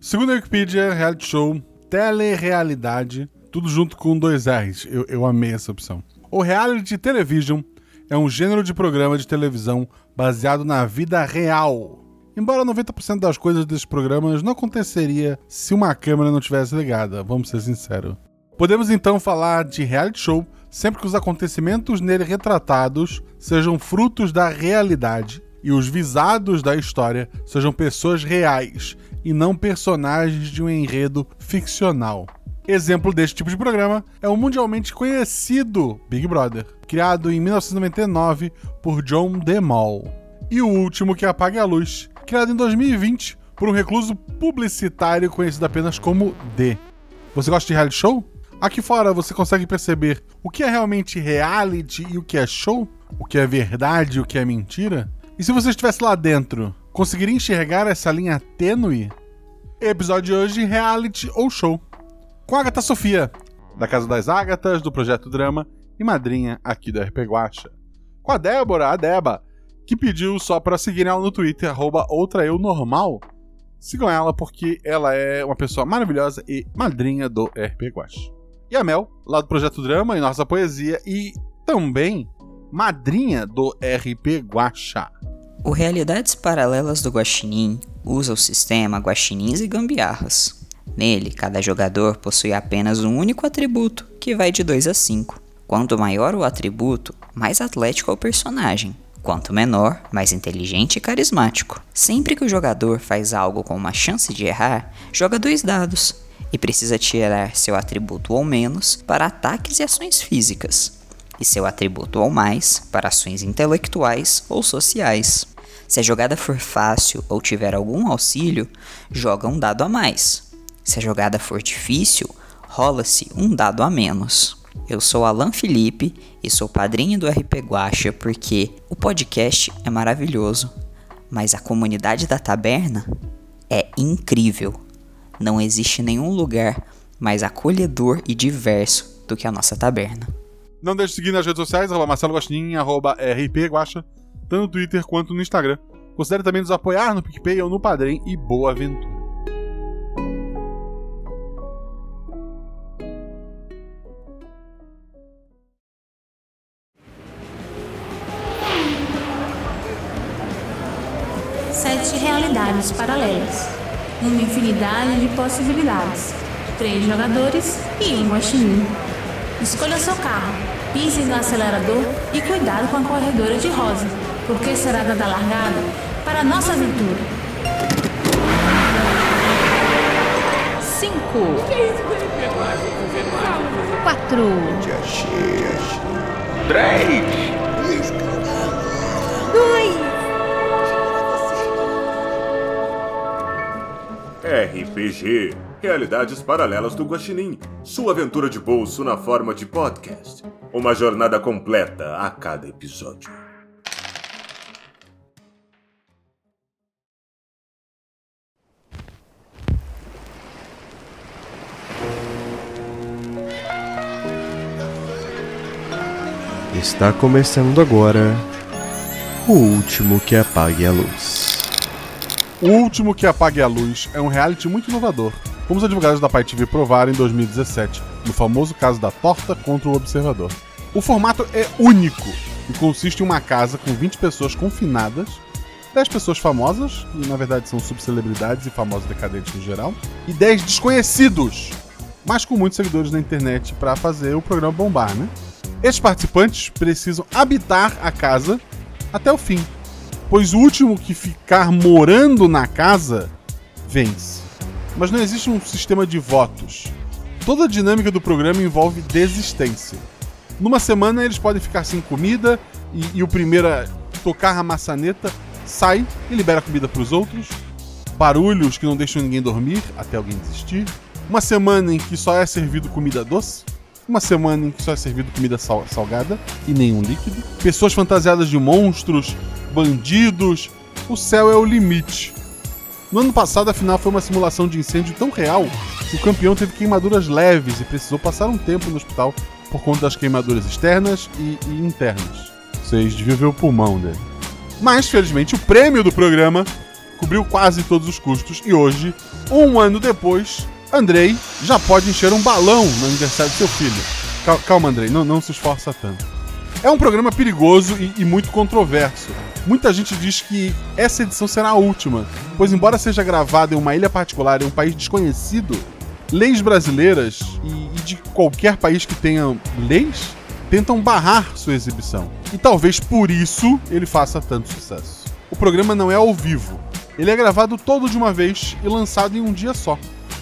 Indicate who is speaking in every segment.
Speaker 1: Segundo a Wikipedia, reality show, telerealidade, tudo junto com dois R's. Eu, eu amei essa opção. O reality television é um gênero de programa de televisão baseado na vida real. Embora 90% das coisas desses programas não aconteceria se uma câmera não tivesse ligada, vamos ser sinceros. Podemos então falar de reality show sempre que os acontecimentos nele retratados sejam frutos da realidade e os visados da história sejam pessoas reais e não personagens de um enredo ficcional. Exemplo deste tipo de programa é o mundialmente conhecido Big Brother, criado em 1999 por John DeMol. E o último que apague a luz, criado em 2020 por um recluso publicitário conhecido apenas como D. Você gosta de reality show? Aqui fora você consegue perceber o que é realmente reality e o que é show? O que é verdade e o que é mentira? E se você estivesse lá dentro, conseguiria enxergar essa linha tênue? Episódio de hoje: reality ou show? Com a Agatha Sofia, da Casa das Ágatas, do Projeto Drama e madrinha aqui do RP Guacha. Com a Débora, a Deba, que pediu só para seguir ela no Twitter, outraeunormal. Sigam ela porque ela é uma pessoa maravilhosa e madrinha do RP Guacha e a Mel, lá do Projeto Drama e Nossa Poesia, e também madrinha do RP Guacha.
Speaker 2: O Realidades Paralelas do Guaxinim usa o sistema Guaxinins e Gambiarras. Nele, cada jogador possui apenas um único atributo, que vai de 2 a 5. Quanto maior o atributo, mais atlético é o personagem. Quanto menor, mais inteligente e carismático. Sempre que o jogador faz algo com uma chance de errar, joga dois dados e precisa tirar seu atributo ou menos para ataques e ações físicas, e seu atributo ou mais para ações intelectuais ou sociais. Se a jogada for fácil ou tiver algum auxílio, joga um dado a mais. Se a jogada for difícil, rola-se um dado a menos. Eu sou Alan Felipe e sou padrinho do RP Guacha porque o podcast é maravilhoso, mas a comunidade da taberna é incrível. Não existe nenhum lugar mais acolhedor e diverso do que a nossa taberna.
Speaker 1: Não deixe de seguir nas redes sociais, arroba Marcelo Guaxinim, arroba rpguacha, tanto no Twitter quanto no Instagram. Considere também nos apoiar no PicPay ou no Padrim e boa aventura.
Speaker 3: Sete realidades paralelas uma infinidade de possibilidades. Três jogadores e um guaxinim. Escolha seu carro, pise no acelerador e cuidado com a corredora de rosa, porque será dada largada para a nossa aventura. Cinco. Quatro.
Speaker 4: Três.
Speaker 3: Dois.
Speaker 4: RPG Realidades Paralelas do Guaxinim Sua aventura de bolso na forma de podcast. Uma jornada completa a cada episódio.
Speaker 5: Está começando agora o último que apague a luz.
Speaker 1: O Último que Apague a Luz é um reality muito inovador, como os advogados da Pai TV provaram em 2017, no famoso caso da torta contra o observador. O formato é único e consiste em uma casa com 20 pessoas confinadas, 10 pessoas famosas, e na verdade são subcelebridades e famosos decadentes no geral, e 10 desconhecidos, mas com muitos seguidores na internet para fazer o programa bombar, né? Esses participantes precisam habitar a casa até o fim, pois o último que ficar morando na casa vence. Mas não existe um sistema de votos. Toda a dinâmica do programa envolve desistência. Numa semana eles podem ficar sem comida e, e o primeiro a tocar a maçaneta sai e libera comida para os outros. Barulhos que não deixam ninguém dormir até alguém desistir. Uma semana em que só é servido comida doce. Uma semana em que só é servido comida sal salgada e nenhum líquido. Pessoas fantasiadas de monstros, bandidos. O céu é o limite. No ano passado, a final foi uma simulação de incêndio tão real que o campeão teve queimaduras leves e precisou passar um tempo no hospital por conta das queimaduras externas e, e internas. Vocês deviam ver o pulmão dele. Mas, felizmente, o prêmio do programa cobriu quase todos os custos e hoje, um ano depois, Andrei já pode encher um balão no aniversário do seu filho. Cal- Calma, Andrei, não, não se esforça tanto. É um programa perigoso e, e muito controverso. Muita gente diz que essa edição será a última, pois, embora seja gravada em uma ilha particular em um país desconhecido, leis brasileiras e, e de qualquer país que tenha leis tentam barrar sua exibição. E talvez por isso ele faça tanto sucesso. O programa não é ao vivo, ele é gravado todo de uma vez e lançado em um dia só.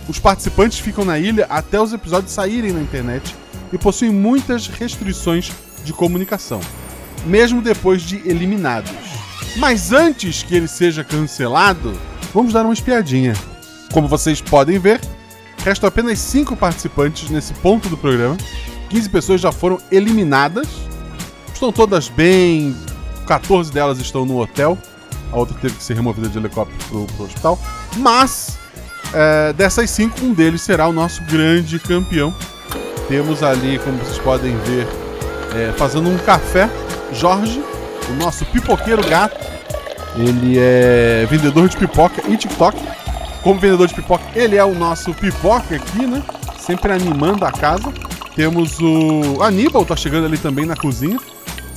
Speaker 1: Os participantes ficam na ilha até os episódios saírem na internet e possuem muitas restrições de comunicação, mesmo depois de eliminados. Mas antes que ele seja cancelado, vamos dar uma espiadinha. Como vocês podem ver, restam apenas 5 participantes nesse ponto do programa. 15 pessoas já foram eliminadas. Estão todas bem, 14 delas estão no hotel. A outra teve que ser removida de helicóptero pro, pro hospital. Mas, é, dessas 5, um deles será o nosso grande campeão. Temos ali, como vocês podem ver, é, fazendo um café, Jorge, o nosso pipoqueiro gato. Ele é vendedor de pipoca e TikTok. Como vendedor de pipoca, ele é o nosso pipoca aqui, né? Sempre animando a casa. Temos o Aníbal, tá chegando ali também na cozinha.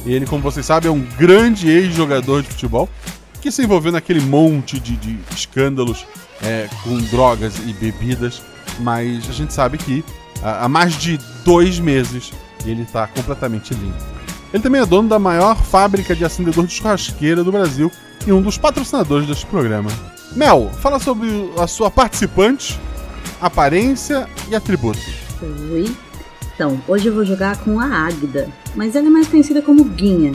Speaker 1: Ele, como vocês sabem, é um grande ex-jogador de futebol que se envolveu naquele monte de, de escândalos é, com drogas e bebidas. Mas a gente sabe que há mais de dois meses ele tá completamente limpo. Ele também é dono da maior fábrica de acendedor de churrasqueira do Brasil e um dos patrocinadores deste programa. Mel, fala sobre a sua participante, aparência e atributos.
Speaker 6: Oi. Então, hoje eu vou jogar com a Águida, mas ela é mais conhecida como Guinha.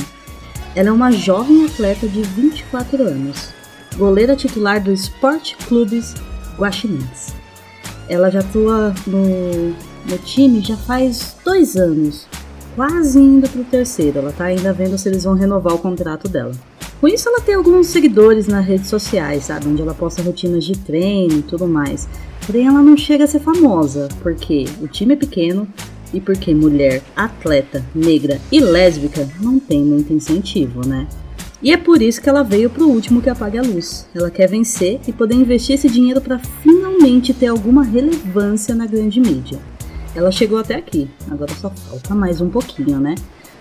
Speaker 6: Ela é uma jovem atleta de 24 anos, goleira titular do Sport Clubes Guaxinins. Ela já atua no, no time já faz dois anos, quase indo pro terceiro. Ela tá ainda vendo se eles vão renovar o contrato dela. Com isso, ela tem alguns seguidores nas redes sociais, sabe? Onde ela posta rotinas de treino e tudo mais. Porém, ela não chega a ser famosa, porque o time é pequeno e porque mulher, atleta, negra e lésbica não tem muito incentivo, né? E é por isso que ela veio pro último que apague a luz. Ela quer vencer e poder investir esse dinheiro para finalmente ter alguma relevância na grande mídia. Ela chegou até aqui, agora só falta mais um pouquinho, né?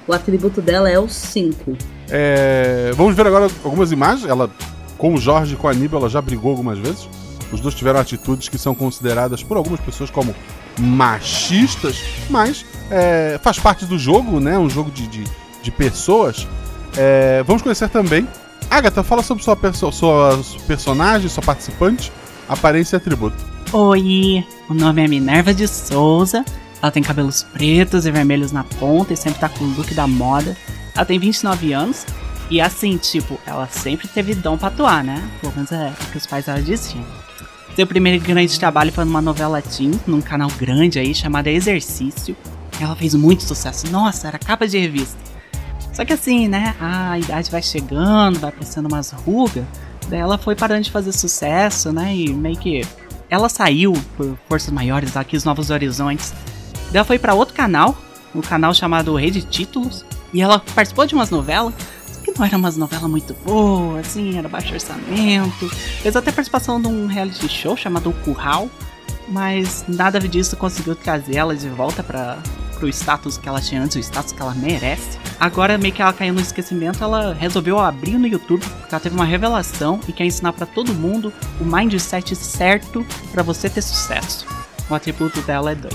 Speaker 6: O atributo dela é o 5.
Speaker 1: É, vamos ver agora algumas imagens. Ela, com o Jorge e com a Aníbal, ela já brigou algumas vezes. Os dois tiveram atitudes que são consideradas por algumas pessoas como machistas, mas é, faz parte do jogo, né? Um jogo de, de, de pessoas. É, vamos conhecer também. Agatha, fala sobre sua, perso sua personagem, sua participante, aparência e atributo.
Speaker 7: Oi, o nome é Minerva de Souza. Ela tem cabelos pretos e vermelhos na ponta e sempre tá com o look da moda. Ela tem 29 anos e assim, tipo, ela sempre teve dom pra atuar, né? Pelo menos é o que os pais dela diziam. Seu primeiro grande trabalho foi numa novela teen, num canal grande aí chamado Exercício. Ela fez muito sucesso. Nossa, era capa de revista. Só que assim, né? A idade vai chegando, vai aparecendo umas rugas. Daí ela foi parando de fazer sucesso, né? E meio que. Ela saiu por forças maiores aqui, os Novos Horizontes. Ela foi pra outro canal, um canal chamado Rede Títulos. E ela participou de umas novelas. Que não era umas novelas muito boas, assim, era baixo orçamento. Fez até participação de um reality show chamado O Curral. Mas nada disso conseguiu trazer ela de volta para pro status que ela tinha antes, o status que ela merece. Agora, meio que ela caiu no esquecimento, ela resolveu abrir no YouTube, porque ela teve uma revelação e quer ensinar para todo mundo o mindset certo para você ter sucesso. O atributo dela é 2.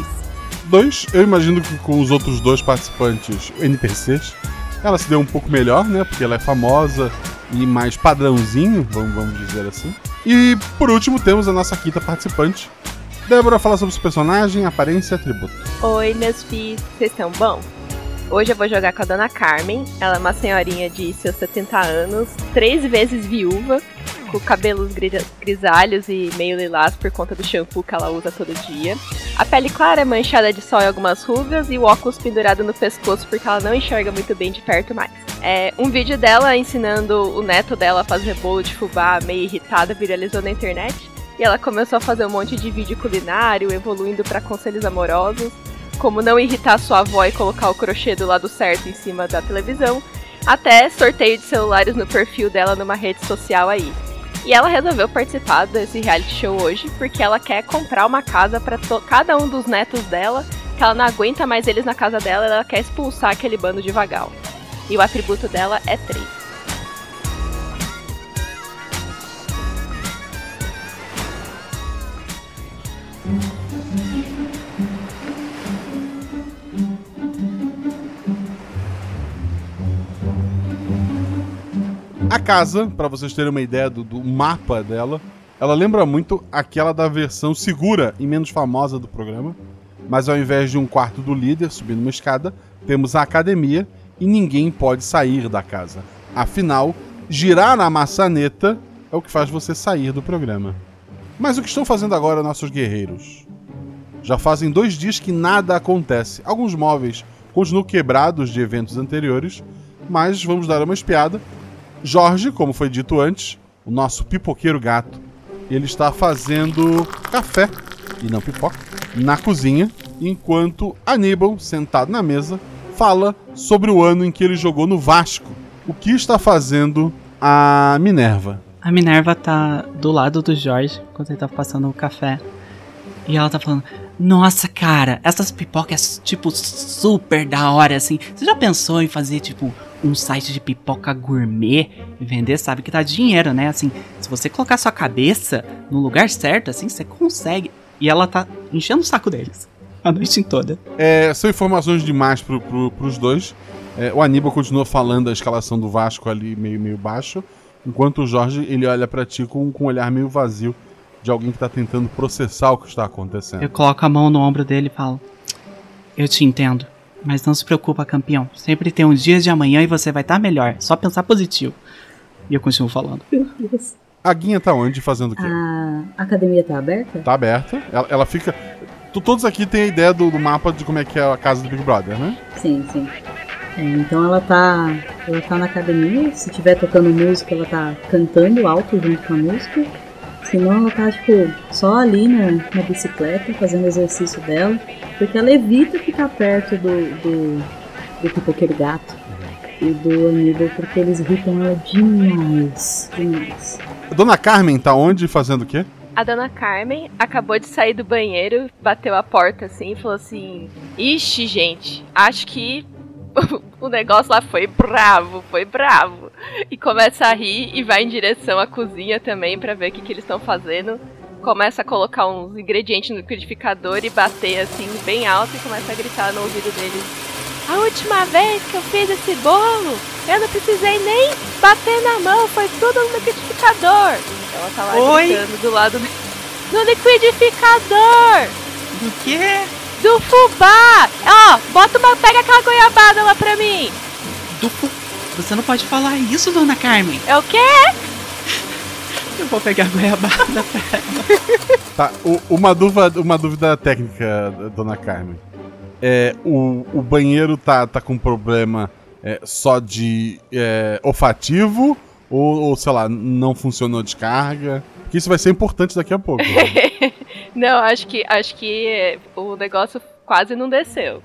Speaker 1: Dois, eu imagino que com os outros dois participantes NPCs, ela se deu um pouco melhor, né? Porque ela é famosa e mais padrãozinho, vamos, vamos dizer assim. E por último, temos a nossa quinta participante. Débora fala sobre os personagem, aparência e atributo.
Speaker 8: Oi, meus filhos, vocês estão bom? Hoje eu vou jogar com a dona Carmen. Ela é uma senhorinha de seus 70 anos, três vezes viúva, com cabelos gri- grisalhos e meio lilás por conta do shampoo que ela usa todo dia. A pele clara é manchada de sol e algumas rugas e o óculos pendurado no pescoço porque ela não enxerga muito bem de perto mais. É, um vídeo dela ensinando o neto dela a fazer bolo de fubá meio irritada viralizou na internet. E ela começou a fazer um monte de vídeo culinário, evoluindo para conselhos amorosos, como não irritar sua avó e colocar o crochê do lado certo em cima da televisão, até sorteio de celulares no perfil dela numa rede social aí. E ela resolveu participar desse reality show hoje porque ela quer comprar uma casa para cada um dos netos dela, que ela não aguenta mais eles na casa dela, ela quer expulsar aquele bando de vagal. E o atributo dela é 3.
Speaker 1: A casa, para vocês terem uma ideia do, do, mapa dela, ela lembra muito aquela da versão segura e menos famosa do programa. Mas ao invés de um quarto do líder subindo uma escada, temos a academia e ninguém pode sair da casa. Afinal, girar na maçaneta é o que faz você sair do programa. Mas o que estão fazendo agora nossos guerreiros? Já fazem dois dias que nada acontece. Alguns móveis continuam quebrados de eventos anteriores, mas vamos dar uma espiada Jorge, como foi dito antes, o nosso pipoqueiro gato, ele está fazendo café e não pipoca na cozinha, enquanto Aníbal, sentado na mesa, fala sobre o ano em que ele jogou no Vasco. O que está fazendo a Minerva?
Speaker 7: A Minerva tá do lado do Jorge quando ele tá passando o café. E ela tá falando: Nossa, cara, essas pipocas, tipo, super da hora, assim. Você já pensou em fazer, tipo, um site de pipoca gourmet e vender, sabe que dá dinheiro, né? Assim, se você colocar sua cabeça no lugar certo, assim, você consegue. E ela tá enchendo o saco deles a noite toda.
Speaker 1: É, são informações demais pro, pro, pros dois. É, o Aníbal continua falando a escalação do Vasco ali meio, meio baixo, enquanto o Jorge ele olha para ti com, com um olhar meio vazio de alguém que tá tentando processar o que está acontecendo.
Speaker 7: Eu coloco a mão no ombro dele e falo: Eu te entendo. Mas não se preocupa, campeão. Sempre tem um dia de amanhã e você vai estar tá melhor. Só pensar positivo. E eu continuo falando.
Speaker 1: A Guinha tá onde? Fazendo o quê?
Speaker 6: A academia tá aberta?
Speaker 1: Tá aberta. Ela, ela fica. Todos aqui têm a ideia do, do, mapa de como é que é a casa do Big Brother, né?
Speaker 6: Sim, sim. É, então ela tá. Ela tá na academia. Se tiver tocando música, ela tá cantando alto junto com a música. Senão ela tá, tipo, só ali na, na bicicleta, fazendo exercício dela. Porque ela evita ficar perto do, do, do pipoqueiro gato e do Aníbal, porque eles irritam ela demais. Demais.
Speaker 1: Dona Carmen tá onde fazendo o quê?
Speaker 8: A dona Carmen acabou de sair do banheiro, bateu a porta assim e falou assim: Ixi, gente, acho que o negócio lá foi bravo, foi bravo. E começa a rir e vai em direção à cozinha também para ver o que, que eles estão fazendo. Começa a colocar uns ingredientes no liquidificador e bater assim bem alto e começa a gritar no ouvido deles. A última vez que eu fiz esse bolo, eu não precisei nem bater na mão, foi tudo no liquidificador. Ela tá lá Oi? gritando do lado do... no liquidificador.
Speaker 7: Do quê?
Speaker 8: Do fubá! Ó, bota uma. Pega aquela goiabada lá pra mim!
Speaker 7: Do fu... Você não pode falar isso, dona Carmen!
Speaker 8: É o quê?
Speaker 7: Eu vou pegar a goiabada
Speaker 1: Tá, o, uma, dúvida, uma dúvida técnica, dona Carmen. É, o, o banheiro tá, tá com problema é, só de é, olfativo ou, ou, sei lá, não funcionou descarga? Porque isso vai ser importante daqui a pouco.
Speaker 8: não, acho que acho que o negócio quase não desceu.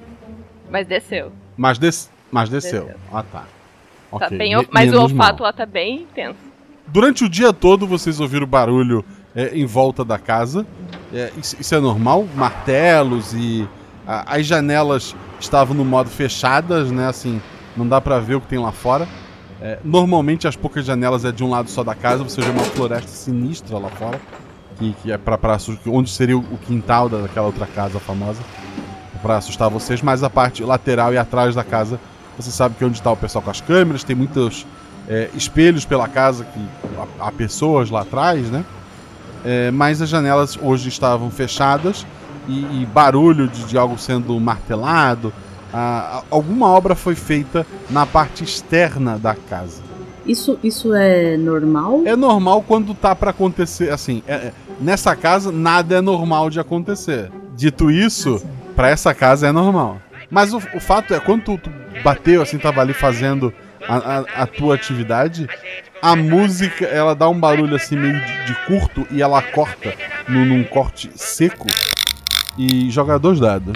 Speaker 8: Mas desceu.
Speaker 1: Mas, des mas desceu. desceu. Ah, tá.
Speaker 8: tá okay. bem, mas o olfato mal. lá tá bem intenso.
Speaker 1: Durante o dia todo vocês ouviram barulho é, em volta da casa. É, isso, isso, é normal? Martelos e. A, as janelas estavam no modo fechadas, né? Assim, não dá para ver o que tem lá fora. É, normalmente as poucas janelas é de um lado só da casa, você vê uma floresta sinistra lá fora, que, que é para onde seria o quintal daquela outra casa famosa, para assustar vocês, mas a parte lateral e atrás da casa, você sabe que é onde está o pessoal com as câmeras, tem muitos é, espelhos pela casa, que há, pessoas lá atrás, né? É, mas as janelas hoje estavam fechadas e, e barulho de, de algo sendo martelado, ah, alguma obra foi feita na parte externa da casa.
Speaker 6: Isso, isso é normal?
Speaker 1: É normal quando tá para acontecer. Assim, é, é, nessa casa nada é normal de acontecer. Dito isso, para essa casa é normal. Mas o, o fato é, quando tu, tu, bateu, assim, tava ali fazendo a, a, a, tua atividade, a música ela dá um barulho assim meio de, de curto e ela corta num, num corte seco e joga dois dados.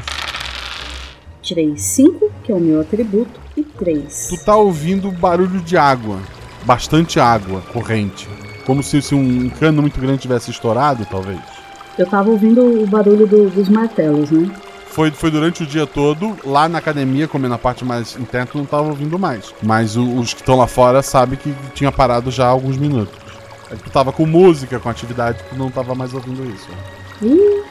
Speaker 6: Tirei 5, que é o meu atributo, e 3.
Speaker 1: Tu tá ouvindo barulho de água. Bastante água corrente. Como se, se um cano muito grande tivesse estourado, talvez.
Speaker 6: Eu tava ouvindo o barulho do- dos martelos, né?
Speaker 1: Foi, foi durante o dia todo, lá na academia, como é na parte mais interna, tu não tava ouvindo mais. Mas o- os que estão lá fora sabem que tinha parado já há alguns minutos. É que tu tava com música, com atividade, tu não tava mais ouvindo isso.
Speaker 6: Ih,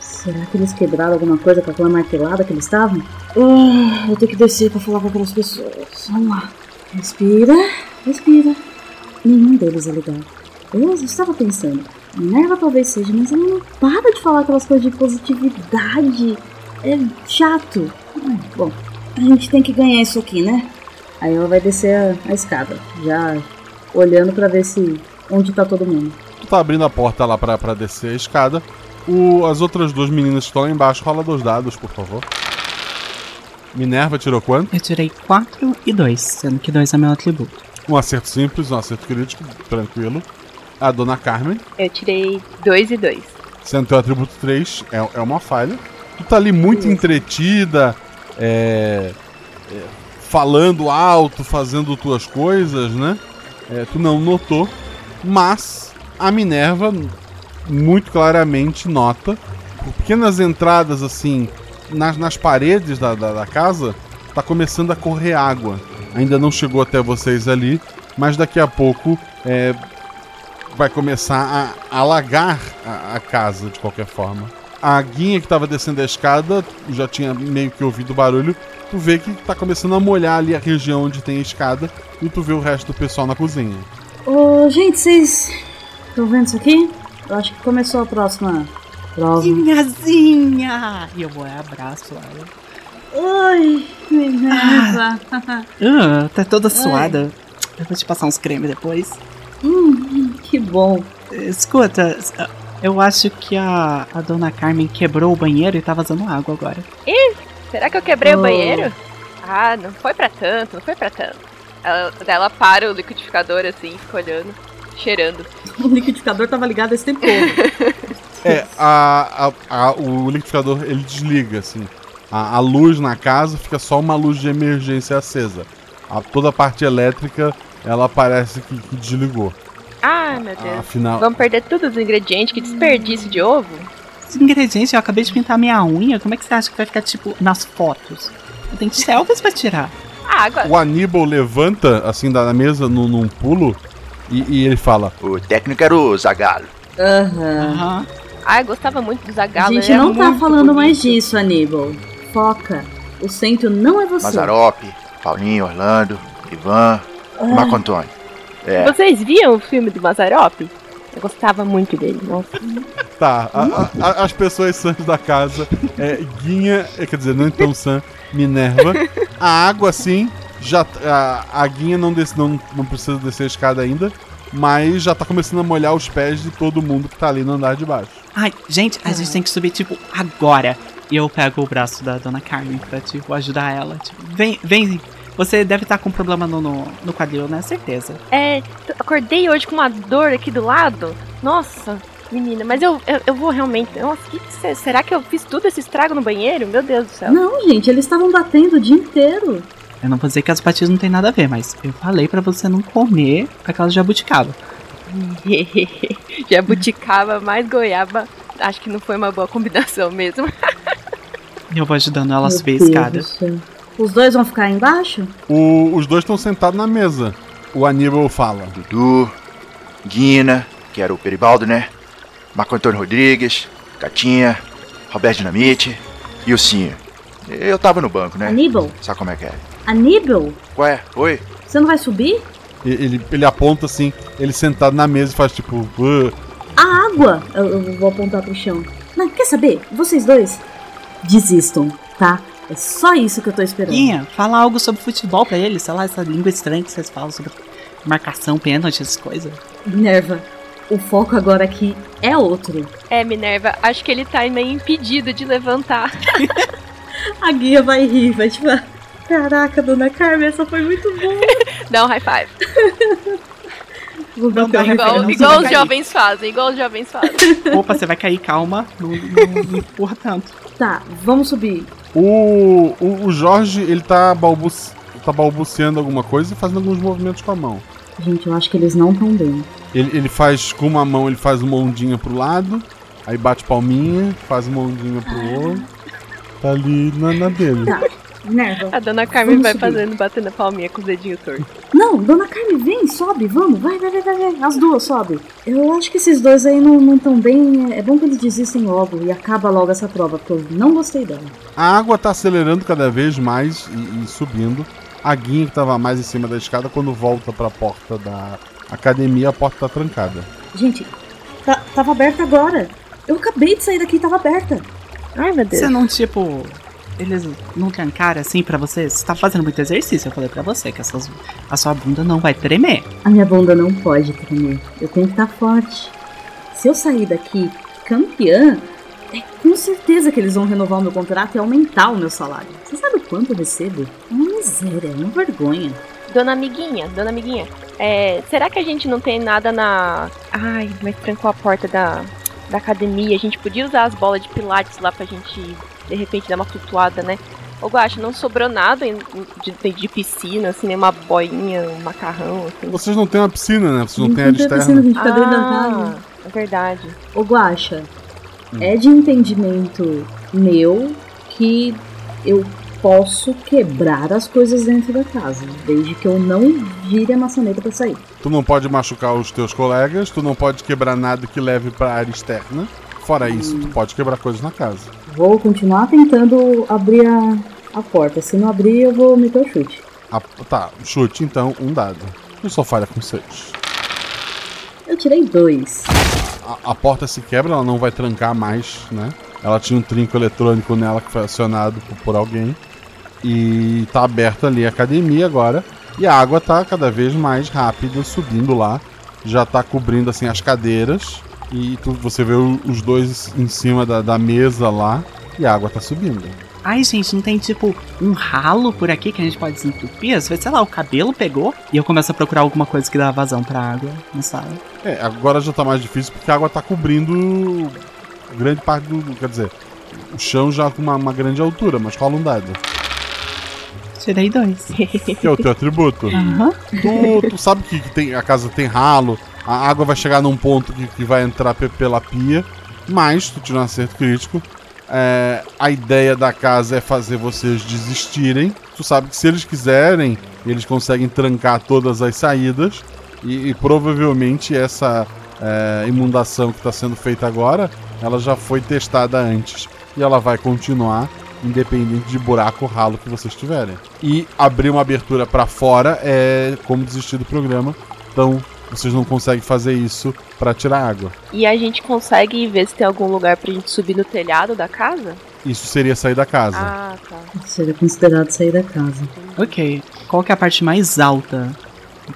Speaker 6: será que eles quebraram alguma coisa com aquela martelada que eles estavam? Ah, eu tenho que descer pra falar com aquelas pessoas. Vamos lá. Respira, respira. Nenhum deles é legal. Eu estava pensando, Minerva talvez seja, mas ela não para de falar aquelas coisas de positividade. É chato. Bom, a gente tem que ganhar isso aqui, né? Aí ela vai descer a, a escada, já olhando pra ver se onde tá todo mundo.
Speaker 1: Tu tá abrindo a porta lá pra, pra descer a escada. O, as outras duas meninas que estão lá embaixo, rola dois dados, por favor. Minerva tirou quanto?
Speaker 7: Eu tirei 4 e 2, sendo que 2 é meu atributo.
Speaker 1: Um acerto simples, um acerto crítico, tranquilo. A dona Carmen,
Speaker 8: Eu tirei dois e dois.
Speaker 1: sendo teu atributo 3, é, é uma falha. Tu tá ali muito entretida, é, é, falando alto, fazendo tuas coisas, né? É, tu não notou, mas a Minerva muito claramente nota, por pequenas entradas assim, nas, nas paredes da, da, da casa, tá começando a correr água. Ainda não chegou até vocês ali, mas daqui a pouco é, vai começar a alagar a, a casa de qualquer forma. A guinha que estava descendo a escada já tinha meio que ouvido o barulho. Tu vê que tá começando a molhar ali a região onde tem a escada e tu vê o resto do pessoal na cozinha.
Speaker 6: Ô, gente, vocês estão vendo isso aqui? Eu acho que começou a próxima prova.
Speaker 7: Minhazinha! E eu vou abraço ela.
Speaker 6: Oi, Minerva.
Speaker 7: Ah, tá toda suada. Eu vou te passar uns cremes depois.
Speaker 6: hum, que bom.
Speaker 7: Escuta, eu acho que a, a dona Carmen quebrou o banheiro e tá vazando água agora.
Speaker 8: Ih, será que eu quebrei
Speaker 6: Oh.
Speaker 8: o banheiro? Ah, não foi pra tanto, não foi pra tanto. Ela, daí ela para o liquidificador assim, fica olhando, cheirando.
Speaker 6: O liquidificador tava ligado esse tempo todo.
Speaker 1: É, a, a- a- o liquidificador ele desliga, assim. A, a luz na casa fica só uma luz de emergência acesa. A, toda a parte elétrica, ela parece que, que desligou.
Speaker 8: Ah, meu Deus.
Speaker 1: Afinal,
Speaker 8: Vamos perder todos os ingredientes, que desperdício de ovo.
Speaker 7: Os ingredientes, eu acabei de pintar minha unha. Como é que você acha que vai ficar, tipo, nas fotos? Tem selfies pra tirar.
Speaker 8: Ah, agora.
Speaker 1: o Aníbal levanta, assim, da mesa, num, num pulo, e, e ele fala:
Speaker 9: O técnico era o Zagalo.
Speaker 6: Aham.
Speaker 7: Aham.
Speaker 8: Ah, eu gostava muito dos
Speaker 6: A
Speaker 8: agalos.
Speaker 6: gente não tá falando mais disso, Aníbal. Foca. O centro não é você.
Speaker 9: Mazarop, Paulinho, Orlando, Ivan,
Speaker 6: Ah.
Speaker 9: Marco Antônio. É,
Speaker 8: Vocês viam o filme do Mazarop? Eu gostava muito dele, nossa.
Speaker 1: Tá, a- a- as pessoas sãs da casa, é, Guinha, é, quer dizer, não tão sã, Minerva. A água, sim, já, a, a Guinha não, desce, não, não precisa descer a escada ainda, mas já tá começando a molhar os pés de todo mundo que tá ali no andar de baixo.
Speaker 7: Ai, gente, a gente tem que subir, tipo, agora. E eu pego o braço da dona Carmen pra, tipo, ajudar ela. Tipo, vem, vem. Você deve estar com problema no, no, no quadril, né? Certeza.
Speaker 8: É, acordei hoje com uma dor aqui do lado. Nossa, menina, mas eu, eu, eu vou realmente. Nossa, que que será que eu fiz tudo esse estrago no banheiro? Meu Deus do céu.
Speaker 6: Não, gente, eles estavam batendo o dia inteiro.
Speaker 7: Eu não vou dizer que as batidas não tem nada a ver, mas eu falei pra você não comer aquela jabuticaba.
Speaker 8: Jabuticaba mais goiaba. Acho que não foi uma boa combinação mesmo.
Speaker 7: E eu vou ajudando ela a
Speaker 6: Meu
Speaker 7: subir a
Speaker 6: Deus
Speaker 7: escada.
Speaker 6: do céu. Os dois vão ficar embaixo?
Speaker 1: O- os dois estão sentados na mesa. O Aníbal fala:
Speaker 9: Dudu, Guina, que era o Peribaldo, né? Marco Antônio Rodrigues, Catinha, Roberto Dinamite e o Cinho. Eu tava no banco, né?
Speaker 6: Aníbal?
Speaker 9: Sabe como é que é?
Speaker 6: Aníbal?
Speaker 9: Ué, oi?
Speaker 6: Você não vai subir?
Speaker 1: e- ele, ele aponta assim, ele sentado na mesa e faz tipo. "Ah".
Speaker 6: A água! Eu, eu vou apontar pro chão. Não, quer saber? Vocês dois desistam, tá? É só isso que eu tô esperando.
Speaker 7: Guinha, fala algo sobre futebol pra ele, sei lá, essa língua estranha que vocês falam sobre marcação, pênalti, essas coisas.
Speaker 6: Minerva, o foco agora aqui é outro.
Speaker 8: É, Minerva, acho que ele tá meio impedido de levantar.
Speaker 6: A guia vai rir, vai tipo. Caraca, dona Carmen, essa foi muito boa.
Speaker 8: Dá um high five.
Speaker 6: Vou
Speaker 7: Não
Speaker 6: bater
Speaker 8: Igual,
Speaker 7: não,
Speaker 8: igual
Speaker 7: vai
Speaker 8: os
Speaker 7: cair.
Speaker 8: jovens fazem, igual os jovens fazem.
Speaker 7: Opa, você vai cair, calma. Não, não, não empurra tanto.
Speaker 6: Tá, vamos subir.
Speaker 1: O, o, o Jorge, ele tá, balbuci, tá balbuciando alguma coisa e fazendo alguns movimentos com a mão.
Speaker 6: Gente, eu acho que eles não estão bem.
Speaker 1: Ele, ele faz com uma mão, ele faz uma ondinha pro lado, aí bate palminha, faz uma ondinha pro outro. Tá ali na, na dele.
Speaker 6: Tá, Minerva.
Speaker 8: A dona Carmen
Speaker 6: Vamos
Speaker 8: vai
Speaker 6: subir.
Speaker 8: fazendo, batendo a palminha com os dedinhos tortos.
Speaker 6: Não, dona Carmen, vem, sobe, vamos, vai, vai, vai, vai, vai. As duas, sobe. Eu acho que esses dois aí não não tão bem. É bom que eles desistem logo e acaba logo essa prova, porque eu não gostei dela.
Speaker 1: A água tá acelerando cada vez mais e, e subindo. A guinha que tava mais em cima da escada, quando volta pra porta da academia, a porta tá trancada.
Speaker 6: Gente, tá- tava aberta agora. Eu acabei de sair daqui e tava aberta.
Speaker 8: Ai, meu Deus.
Speaker 7: Você não, tipo. Eles não trancaram assim pra você? Você tá fazendo muito exercício, eu falei pra você que essas, a sua bunda não vai tremer.
Speaker 6: A minha bunda não pode tremer. Eu tenho que estar forte. Se eu sair daqui campeã, é com certeza que eles vão renovar o meu contrato e aumentar o meu salário. Você sabe o quanto eu recebo? É uma miséria, é uma vergonha.
Speaker 8: Dona Amiguinha, Dona Amiguinha, é, será que a gente não tem nada na. Ai, mas trancou a porta da, da academia. A gente podia usar as bolas de pilates lá pra gente, de repente, dar uma flutuada, né? Ô, Guaxa, não sobrou nada de, de piscina, assim, nem uma boinha, um macarrão, assim.
Speaker 1: Vocês não têm uma piscina, né? Vocês não
Speaker 6: Não
Speaker 1: têm área
Speaker 6: tem
Speaker 1: externa.
Speaker 6: piscina, a gente fica dentro da
Speaker 8: Ah,
Speaker 6: casa.
Speaker 8: é verdade.
Speaker 6: Ô Guaxa,
Speaker 1: Hum.
Speaker 6: é de entendimento meu que eu posso quebrar as coisas dentro da casa, desde que eu não vire a maçaneta pra sair.
Speaker 1: Tu não pode machucar os teus colegas, tu não pode quebrar nada que leve pra área externa. Fora isso, tu pode quebrar coisas na casa.
Speaker 6: Vou continuar tentando abrir a, a porta. Se não abrir, eu vou meter o chute.
Speaker 1: A- tá, chute então, um dado. E só falha com seis.
Speaker 6: Eu tirei dois.
Speaker 1: A, a porta se quebra, ela não vai trancar mais, né? Ela tinha um trinco eletrônico nela que foi acionado por, por alguém. E tá aberta ali a academia agora. E a água tá cada vez mais rápida, subindo lá. Já tá cobrindo assim as cadeiras. E tu, você vê os dois em cima da, da mesa lá. E a água tá subindo.
Speaker 7: Ai, gente, não tem tipo um ralo por aqui que a gente pode desentupir? Às vezes, sei lá, o cabelo pegou e eu começo a procurar alguma coisa que dá vazão pra água na sala.
Speaker 1: É, agora já tá mais difícil porque a água tá cobrindo grande parte do. Quer dizer, o chão já com uma, uma grande altura, mas rola um dado.
Speaker 7: Tirei dois.
Speaker 1: Que é o teu atributo.
Speaker 7: Aham.
Speaker 1: Tu, tu sabe que, que tem, a casa tem ralo, a água vai chegar num ponto que, que vai entrar pe- pela pia, mas tu tira um acerto crítico. é, a ideia da casa é fazer vocês desistirem. Tu sabe que se eles quiserem, eles conseguem trancar todas as saídas. E, e provavelmente essa é, inundação que está sendo feita agora, ela já foi testada antes. E ela vai continuar, independente de buraco ou ralo que vocês tiverem. E abrir uma abertura para fora é como desistir do programa. Então vocês não conseguem fazer isso para tirar água.
Speaker 8: E a gente consegue ver se tem algum lugar pra gente subir no telhado da casa?
Speaker 1: Isso seria sair da casa.
Speaker 8: Ah, tá.
Speaker 6: Seria considerado sair da casa.
Speaker 7: Ok. Qual que é a parte mais alta?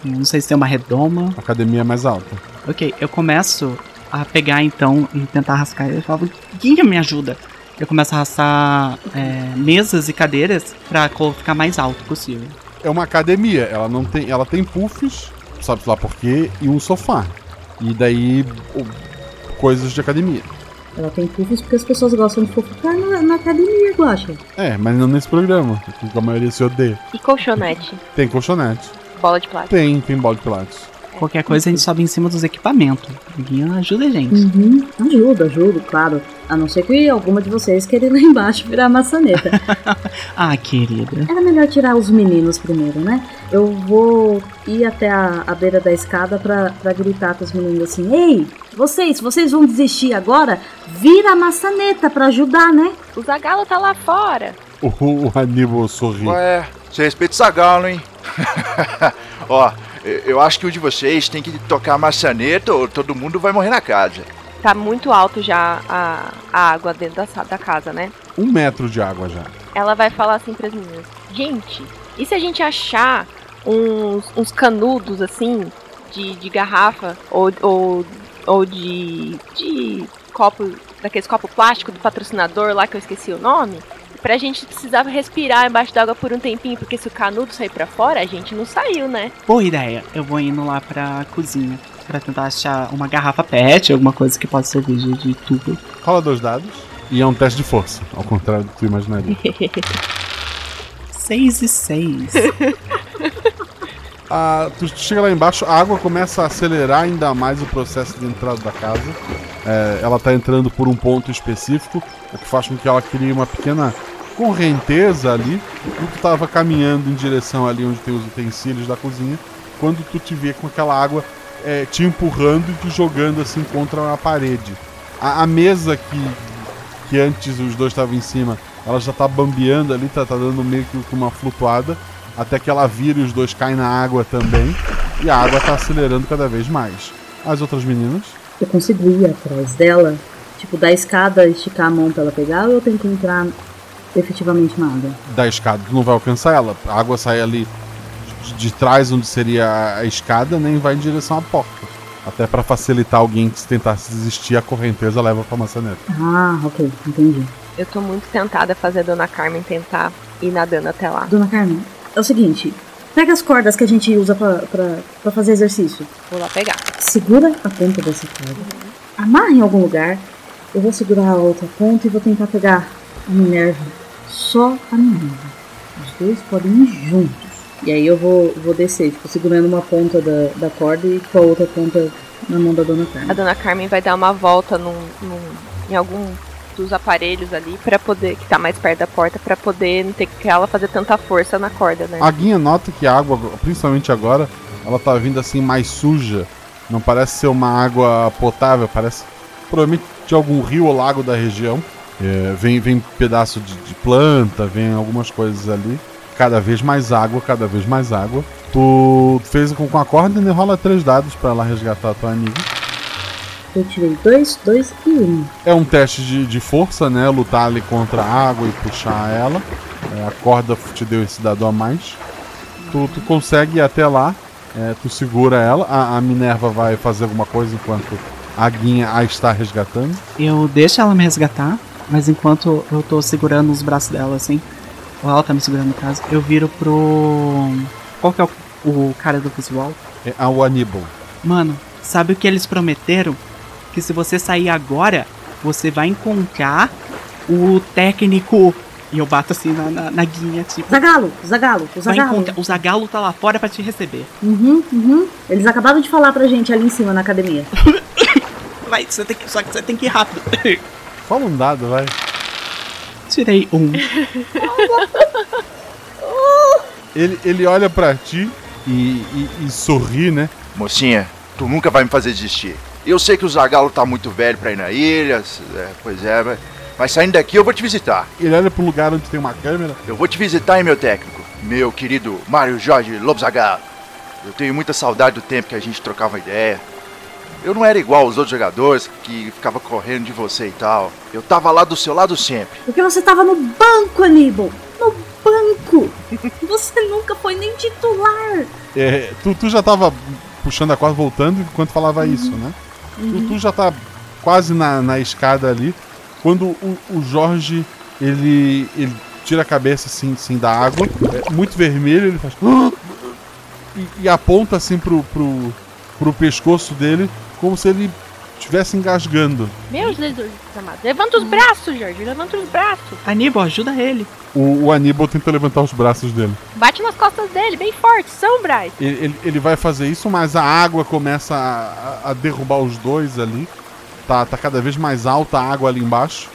Speaker 7: Não sei se tem uma redoma.
Speaker 1: A academia é mais alta.
Speaker 7: Ok, eu começo a pegar então e tentar rascar. Eu falo, Guinha, me ajuda. Eu começo a arrastar é, mesas e cadeiras pra ficar mais alto possível.
Speaker 1: É uma academia, ela não tem, ela tem puffs, sabe lá por quê, e um sofá. E daí o- coisas de academia.
Speaker 6: Ela tem puffs porque as pessoas gostam de fofocar na, na academia, Guaxa.
Speaker 1: É, mas não nesse programa, porque a maioria se odeia.
Speaker 8: E colchonete?
Speaker 1: Tem colchonete.
Speaker 8: Bola de plástico?
Speaker 1: Tem, tem bola de pilates.
Speaker 7: Qualquer coisa a gente sobe em cima dos equipamentos. Guinha ajuda a gente.
Speaker 6: Uhum. Ajuda, ajuda, claro. A não ser que alguma de vocês queira ir lá embaixo virar maçaneta.
Speaker 7: Ah, querida.
Speaker 6: Era melhor tirar os meninos primeiro, né? Eu vou ir até a, a beira da escada pra, pra gritar com os meninos assim: Ei, vocês, vocês vão desistir agora? Vira a maçaneta pra ajudar, né?
Speaker 8: O Zagalo tá lá fora.
Speaker 1: O, o Aníbal sorri.
Speaker 9: Ué, você respeita o Zagalo, hein? Ó, eu- acho que um de vocês tem que tocar a maçaneta ou todo mundo vai morrer na casa.
Speaker 8: Tá muito alto já a, a água dentro da, da casa, né?
Speaker 1: Um metro de água já.
Speaker 8: Ela vai falar assim pras meninas: Gente, e se a gente achar uns, uns canudos assim, de, de garrafa ou, ou, ou de, de copo, daqueles copo plástico do patrocinador lá que eu esqueci o nome? Pra gente precisar respirar embaixo d'água por um tempinho, porque se o canudo sair pra fora, a gente não saiu, né?
Speaker 7: Boa ideia. Eu vou indo lá pra cozinha pra tentar achar uma garrafa PET, alguma coisa que possa servir de, de tubo.
Speaker 1: Rola dois dados. E é um teste de força, ao contrário do que tu imaginaria.
Speaker 7: 6 e 6.
Speaker 1: a- tu chega lá embaixo, a água começa a acelerar ainda mais o processo de entrada da casa. É, ela tá entrando por um ponto específico, o que faz com que ela crie uma pequena correnteza ali. E tu tava caminhando em direção ali onde tem os utensílios da cozinha, quando tu te vê com aquela água é, te empurrando e te jogando assim contra a parede. A, a mesa que, que antes os dois estavam em cima, ela já tá bambeando ali, tá, tá dando meio que uma flutuada, até que ela vira e os dois caem na água também, e a água tá acelerando cada vez mais. As outras meninas?
Speaker 6: Eu consigo ir atrás dela? Tipo, da escada, esticar a mão pra ela pegar ou eu tenho que entrar efetivamente na água?
Speaker 1: da escada, tu não vai alcançar ela. A água sai ali de, de trás onde seria a- a escada, nem vai em direção à porta. Até pra facilitar alguém que se tentasse desistir, a correnteza leva pra maçaneta.
Speaker 6: Ah, ok, entendi.
Speaker 8: Eu tô muito tentada a fazer a Dona Carmen tentar ir nadando até lá.
Speaker 6: Dona Carmen, é o seguinte: pega as cordas que a gente usa pra fazer exercício.
Speaker 8: Vou lá pegar.
Speaker 6: Segura a ponta dessa corda. Amarra em algum lugar. Eu vou segurar a outra ponta e vou tentar pegar a Minerva. Só a Minerva. Os dois podem ir juntos. E aí eu vou, vou descer, tipo, segurando uma ponta da, da corda e com a outra ponta na mão da Dona
Speaker 8: A
Speaker 6: Carmen.
Speaker 8: Dona Carmen vai dar uma volta num, num- em algum dos aparelhos ali para poder que tá mais perto da porta pra poder não ter que ela fazer tanta força na corda, né?
Speaker 1: A guinha nota que a água, principalmente agora, ela tá vindo assim mais suja. Não parece ser uma água potável, parece provavelmente de algum rio ou lago da região. É, vem, vem pedaço de, de planta, vem algumas coisas ali. Cada vez mais água, cada vez mais água. Tu fez com, a corda e rola três dados pra ela resgatar a tua amiga.
Speaker 6: Eu tirei dois, dois e um.
Speaker 1: É um teste de, de força, né? Lutar ali contra a água e puxar ela. É, a corda te deu esse dado a mais. Tu, tu consegue ir até lá, é, tu segura ela. A, a Minerva vai fazer alguma coisa enquanto a guinha a está resgatando.
Speaker 7: Eu deixo ela me resgatar, mas enquanto eu tô segurando os braços dela assim, ou ela tá me segurando no caso, eu viro pro. Qual que é o, o cara do visual?
Speaker 1: É a o Aníbal.
Speaker 7: Mano, sabe o que eles prometeram? Que se você sair agora, você vai encontrar o técnico. E eu bato assim na, na, na guinha, tipo.
Speaker 6: Zagalo, Zagalo, o
Speaker 7: Vai
Speaker 6: Zagalo.
Speaker 7: encontrar. O Zagalo tá lá fora pra te receber.
Speaker 6: Uhum, uhum. Eles acabaram de falar pra gente ali em cima na academia.
Speaker 7: Vai, você tem que. Só que você tem que ir rápido.
Speaker 1: Fala um dado, vai.
Speaker 7: Tirei um.
Speaker 1: Ele, ele olha pra ti e, e, e sorri, né?
Speaker 9: Mocinha, tu nunca vai me fazer desistir. Eu sei que o Zagalo tá muito velho pra ir na ilha, é, pois é, mas, mas saindo daqui eu vou te visitar.
Speaker 1: Ele olha pro lugar onde tem uma câmera.
Speaker 9: Eu vou te visitar, hein, meu técnico, meu querido Mário Jorge Lobo Zagalo. Eu tenho muita saudade do tempo que a gente trocava ideia. Eu não era igual aos outros jogadores que ficava correndo de você e tal. Eu tava lá do seu lado sempre.
Speaker 6: Porque você tava no banco, Aníbal. No banco. Você nunca foi nem titular.
Speaker 1: É, tu, tu já tava puxando a corda, voltando enquanto falava isso, né? Tu, tu já tá quase na, na escada ali. Quando o, o Jorge ele, ele tira a cabeça assim, assim da água, é muito vermelho, ele faz. E, e aponta assim pro, pro, pro pescoço dele, como se ele estivesse engasgando.
Speaker 8: Meu Jesus amado. Levanta os braços, Jorge. Levanta os braços.
Speaker 7: Aníbal, ajuda ele.
Speaker 1: O, o Aníbal tenta levantar os braços dele.
Speaker 8: Bate nas costas dele, bem forte. São, Braz.
Speaker 1: Ele, ele, ele vai fazer isso, mas a água começa a, a- a derrubar os dois ali. Tá, tá cada vez mais alta a água ali embaixo.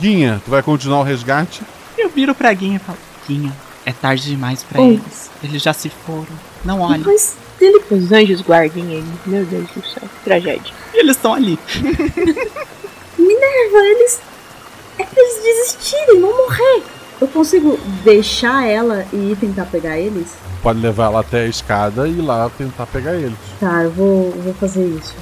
Speaker 1: Guinha, tu vai continuar o resgate?
Speaker 7: Eu viro pra Guinha e falo: Guinha, é tarde demais pra
Speaker 6: Oi.
Speaker 7: eles. Eles já se foram. Não olhem.
Speaker 6: Mas dele.
Speaker 8: Os anjos guardem ele. Meu Deus do céu. Que tragédia.
Speaker 7: Eles estão ali.
Speaker 6: Minerva, eles. É pra eles desistirem, não morrer. Eu consigo deixar ela e ir tentar pegar eles?
Speaker 1: Pode levar ela até a escada e ir lá tentar pegar eles.
Speaker 6: Tá, eu vou, eu vou fazer isso.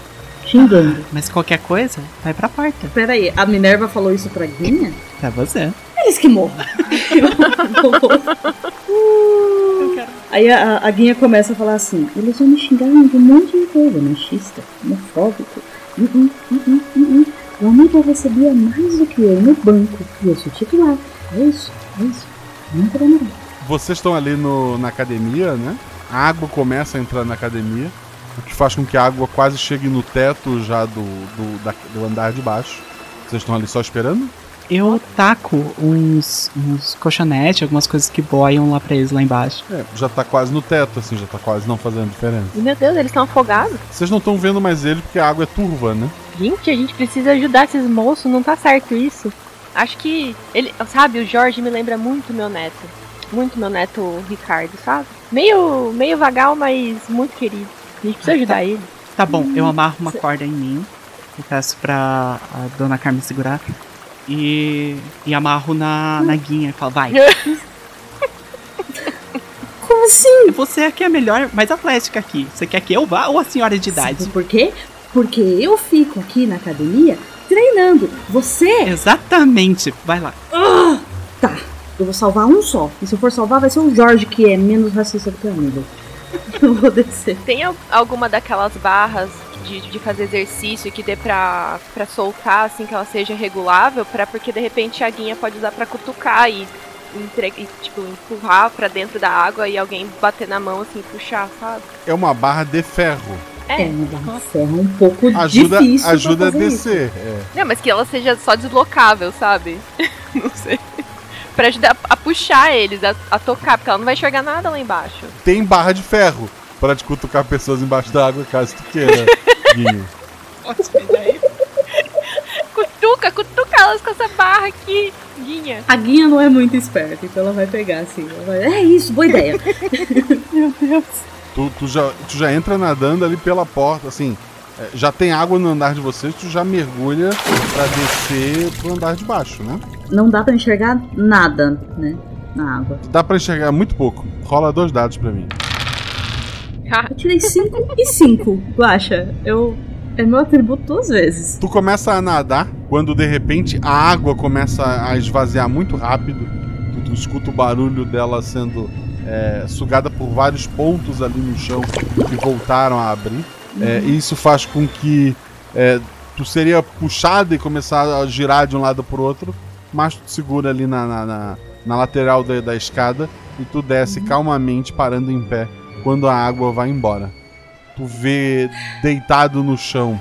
Speaker 6: Xingando.
Speaker 7: Mas qualquer coisa, vai pra porta.
Speaker 6: Pera aí, a Minerva falou isso pra Guinha?
Speaker 7: Pra você.
Speaker 6: Eles que morram. Eu vou- Uh. Aí a, a Guinha começa a falar assim: eles vão me xingar de um monte de coisa, machista, homofóbico. Hum, hum, hum. O Aníbal recebia mais do que eu no banco. E eu sou titular. É isso, é isso. Nunca vai mudar.
Speaker 1: Vocês estão ali no, na academia, né? A água começa a entrar na academia, o que faz com que a água quase chegue no teto já do, do, da- do andar de baixo. Vocês estão ali só esperando?
Speaker 7: Eu taco uns, uns colchonetes, algumas coisas que boiam lá pra eles lá embaixo.
Speaker 1: É, já tá quase no teto, assim, já tá quase não fazendo diferença.
Speaker 8: Meu Deus, eles estão afogados.
Speaker 1: Vocês não estão vendo mais eles porque a água é turva, né?
Speaker 8: Gente, a gente precisa ajudar esses moços, não tá certo isso. Acho que ele, sabe, o Jorge me lembra muito meu neto. Muito meu neto Ricardo, sabe? Meio, meio vagal, mas muito querido. A gente precisa ajudar ele.
Speaker 7: Tá bom, eu amarro uma corda em mim. Eu peço pra a dona Carmen segurar. E, e amarro na, na guinha. Falo, vai.
Speaker 6: Como assim?
Speaker 7: Você é que é a melhor, mais atlética aqui. Você quer que eu vá ou a senhora de idade?
Speaker 6: Sabe por quê? Porque eu fico aqui na academia treinando. Você.
Speaker 7: Exatamente. Vai lá.
Speaker 6: Ah, tá. Eu vou salvar um só. E se eu for salvar, vai ser o Jorge, que é menos racista do que a Aníbal. Eu vou descer.
Speaker 8: Tem al- alguma daquelas barras de, de fazer exercício que dê pra, pra soltar, assim, que ela seja regulável, pra, porque de repente a guinha pode usar pra cutucar e, entre, e, tipo, empurrar pra dentro da água e alguém bater na mão, assim, e puxar, sabe?
Speaker 1: É uma barra de ferro.
Speaker 6: É, uma barra de ferro um pouco
Speaker 1: Ajuda,
Speaker 6: difícil.
Speaker 1: ajuda a descer. É.
Speaker 8: Não, mas que ela seja só deslocável, sabe? não sei. Pra ajudar a puxar eles, a, a tocar, porque ela não vai enxergar nada lá embaixo.
Speaker 1: Tem barra de ferro para te cutucar pessoas embaixo da água, caso tu queira, Guinho.
Speaker 8: Cutuca, cutuca elas com essa barra aqui, guinha.
Speaker 6: A guinha não é muito esperta, então ela vai pegar assim. vai- É isso, boa ideia.
Speaker 7: Meu Deus.
Speaker 1: Tu, tu já, tu já entra nadando ali pela porta, assim. é, Já tem água no andar de vocês, tu já mergulha pra descer pro andar de baixo, né?
Speaker 6: Não dá pra enxergar nada, né? Na água.
Speaker 1: Dá pra enxergar muito pouco. Rola dois dados pra mim.
Speaker 6: Eu tirei 5 e 5, Guaxa. Eu. É meu atributo duas vezes.
Speaker 1: Tu começa a nadar quando de repente a água começa a esvaziar muito rápido. Tu, tu escuta o barulho dela sendo é, sugada por vários pontos ali no chão que voltaram a abrir. É, e isso faz com que é, tu seria puxado e começar a girar de um lado pro outro, mas tu te segura ali na, na, na- na lateral da, da escada e tu desce calmamente, parando em pé, quando a água vai embora. Tu vê deitado no chão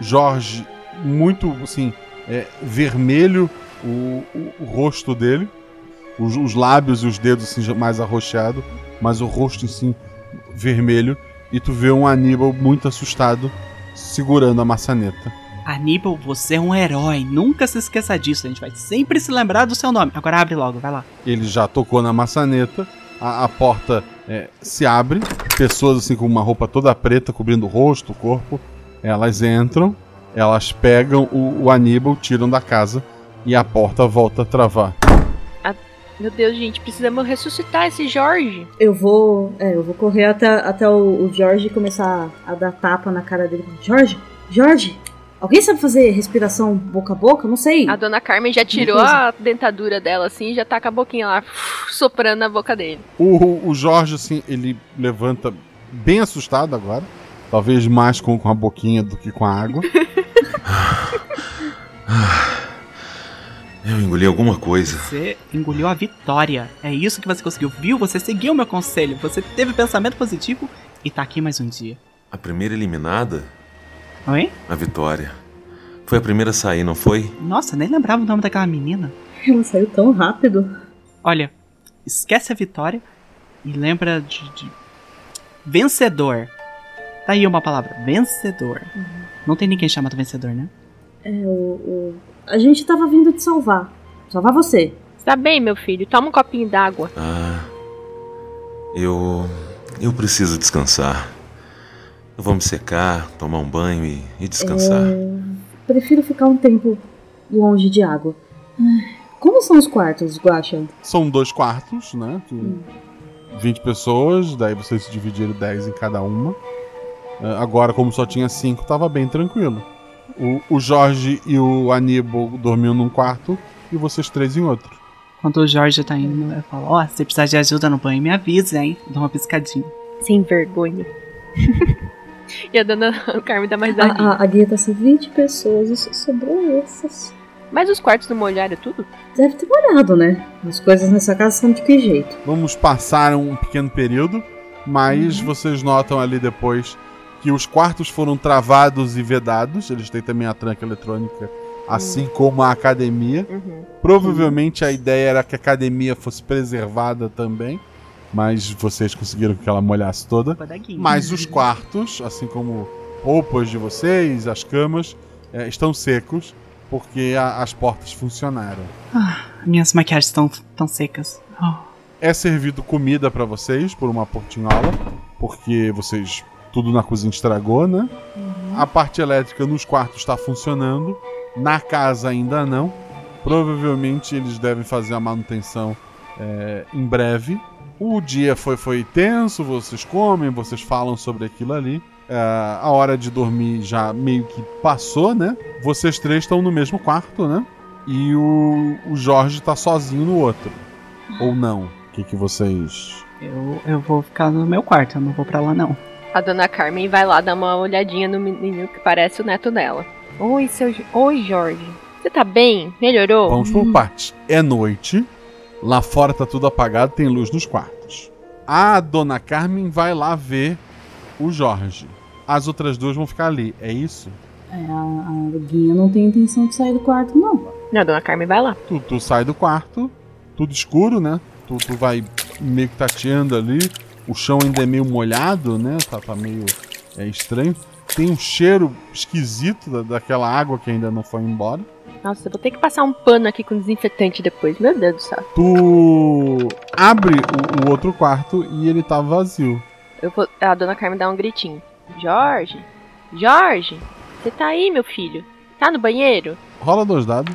Speaker 1: Jorge, muito assim, é, vermelho o, o- o rosto dele, os, os lábios e os dedos assim, mais arroxeado, mas o rosto em si vermelho, e tu vê um Aníbal muito assustado segurando a maçaneta.
Speaker 7: Aníbal, você é um herói. Nunca se esqueça disso. A gente vai sempre se lembrar do seu nome. Agora abre logo, vai lá.
Speaker 1: Ele já tocou na maçaneta, a, a porta é, se abre, pessoas assim com uma roupa toda preta cobrindo o rosto, o corpo, elas entram, elas pegam o, o Aníbal, tiram da casa e a porta volta a travar.
Speaker 8: Meu Deus, gente, precisamos ressuscitar esse Jorge.
Speaker 6: Eu vou. É, eu vou correr até, até o, o Jorge começar a dar tapa na cara dele. Jorge! Jorge! Alguém sabe fazer respiração boca a boca? Não sei.
Speaker 8: A dona Carmen já tirou a dentadura dela assim e já tá com a boquinha lá soprando na boca dele.
Speaker 1: O, o Jorge, assim, ele levanta bem assustado agora. Talvez mais com, com a boquinha do que com a água.
Speaker 10: Eu engoli alguma coisa.
Speaker 7: Você engoliu a vitória. É isso que você conseguiu. Viu? Você seguiu o meu conselho. Você teve pensamento positivo e tá aqui mais um dia.
Speaker 10: A primeira eliminada,
Speaker 7: Oi?
Speaker 10: a Vitória. Foi a primeira a sair, não foi?
Speaker 7: Nossa, nem lembrava o nome daquela menina.
Speaker 6: Ela saiu tão rápido.
Speaker 7: Olha, esquece a vitória e lembra de, de vencedor. Tá aí uma palavra, vencedor. Não tem ninguém chamado vencedor, né?
Speaker 6: É, o, o- A gente tava vindo te salvar. Salvar você.
Speaker 8: Tá bem, meu filho, toma um copinho d'água.
Speaker 10: Ah. Eu. Eu preciso descansar. Eu vou me secar, tomar um banho e, e descansar.
Speaker 6: É, Prefiro ficar um tempo longe de água. Como são os quartos, Guaxa?
Speaker 1: São dois quartos, né? Tu- 20 pessoas, daí vocês se dividiram 10 em cada uma. É, Agora, como só tinha 5, tava bem tranquilo. O, o Jorge e o Aníbal dormiam num quarto e vocês três em outro.
Speaker 7: Quando o Jorge tá indo, eu falo, ó, se precisar de ajuda no banho, me avisa, hein? Dá uma piscadinha.
Speaker 8: Sem vergonha. e a dona Carmen dá mais
Speaker 6: A,
Speaker 8: risadinha.
Speaker 6: a, a guia tá assim, 20 pessoas e só sobrou essas.
Speaker 8: Mas os quartos não molharam tudo?
Speaker 6: Deve ter molhado, né? As coisas nessa casa são de que jeito?
Speaker 1: Vamos passar um pequeno período, mas vocês notam ali depois que os quartos foram travados e vedados. Eles têm também a tranca eletrônica assim como a academia.
Speaker 8: Uhum.
Speaker 1: Provavelmente a ideia era que a academia fosse preservada também, mas vocês conseguiram que ela molhasse toda. Mas os quartos, assim como roupas de vocês, as camas, eh, estão secos porque a- as portas funcionaram.
Speaker 7: Ah, minhas maquiagens estão tão secas. Oh,
Speaker 1: É servido comida pra vocês por uma portinhola, porque vocês tudo na cozinha estragou, né? A parte elétrica nos quartos está funcionando, na casa ainda não. Provavelmente eles devem fazer a manutenção é, em breve. O dia foi, foi tenso, vocês comem, vocês falam sobre aquilo ali. É, a hora de dormir já meio que passou, né? Vocês três estão no mesmo quarto, né? E o, o Jorge tá sozinho no outro. Ou não? O que, que vocês.
Speaker 7: eu, eu vou ficar no meu quarto, eu não vou pra lá não.
Speaker 8: A dona Carmen vai lá dar uma olhadinha no menino que parece o neto dela. Oi, seu. Oi, Jorge. Você tá bem? Melhorou?
Speaker 1: Vamos por partes. É noite, lá fora tá tudo apagado, tem luz nos quartos. A dona Carmen vai lá ver o Jorge. As outras duas vão ficar ali, é isso?
Speaker 6: É, a, a Guinha não tem intenção de sair do quarto, não.
Speaker 8: Não, a dona Carmen vai lá.
Speaker 1: Tu, tu sai do quarto, tudo escuro, né? Tu, tu vai meio que tateando ali. O chão ainda é meio molhado, né? Tá, tá meio é, estranho. Tem um cheiro esquisito da, daquela água que ainda não foi embora.
Speaker 8: Nossa, eu vou ter que passar um pano aqui com desinfetante depois. Meu Deus do céu.
Speaker 1: Tu abre o, o outro quarto e ele tá vazio.
Speaker 8: Eu vou... A dona Carmen dá um gritinho. Jorge? Jorge? Você tá aí, meu filho? Tá no banheiro?
Speaker 1: Rola dois dados.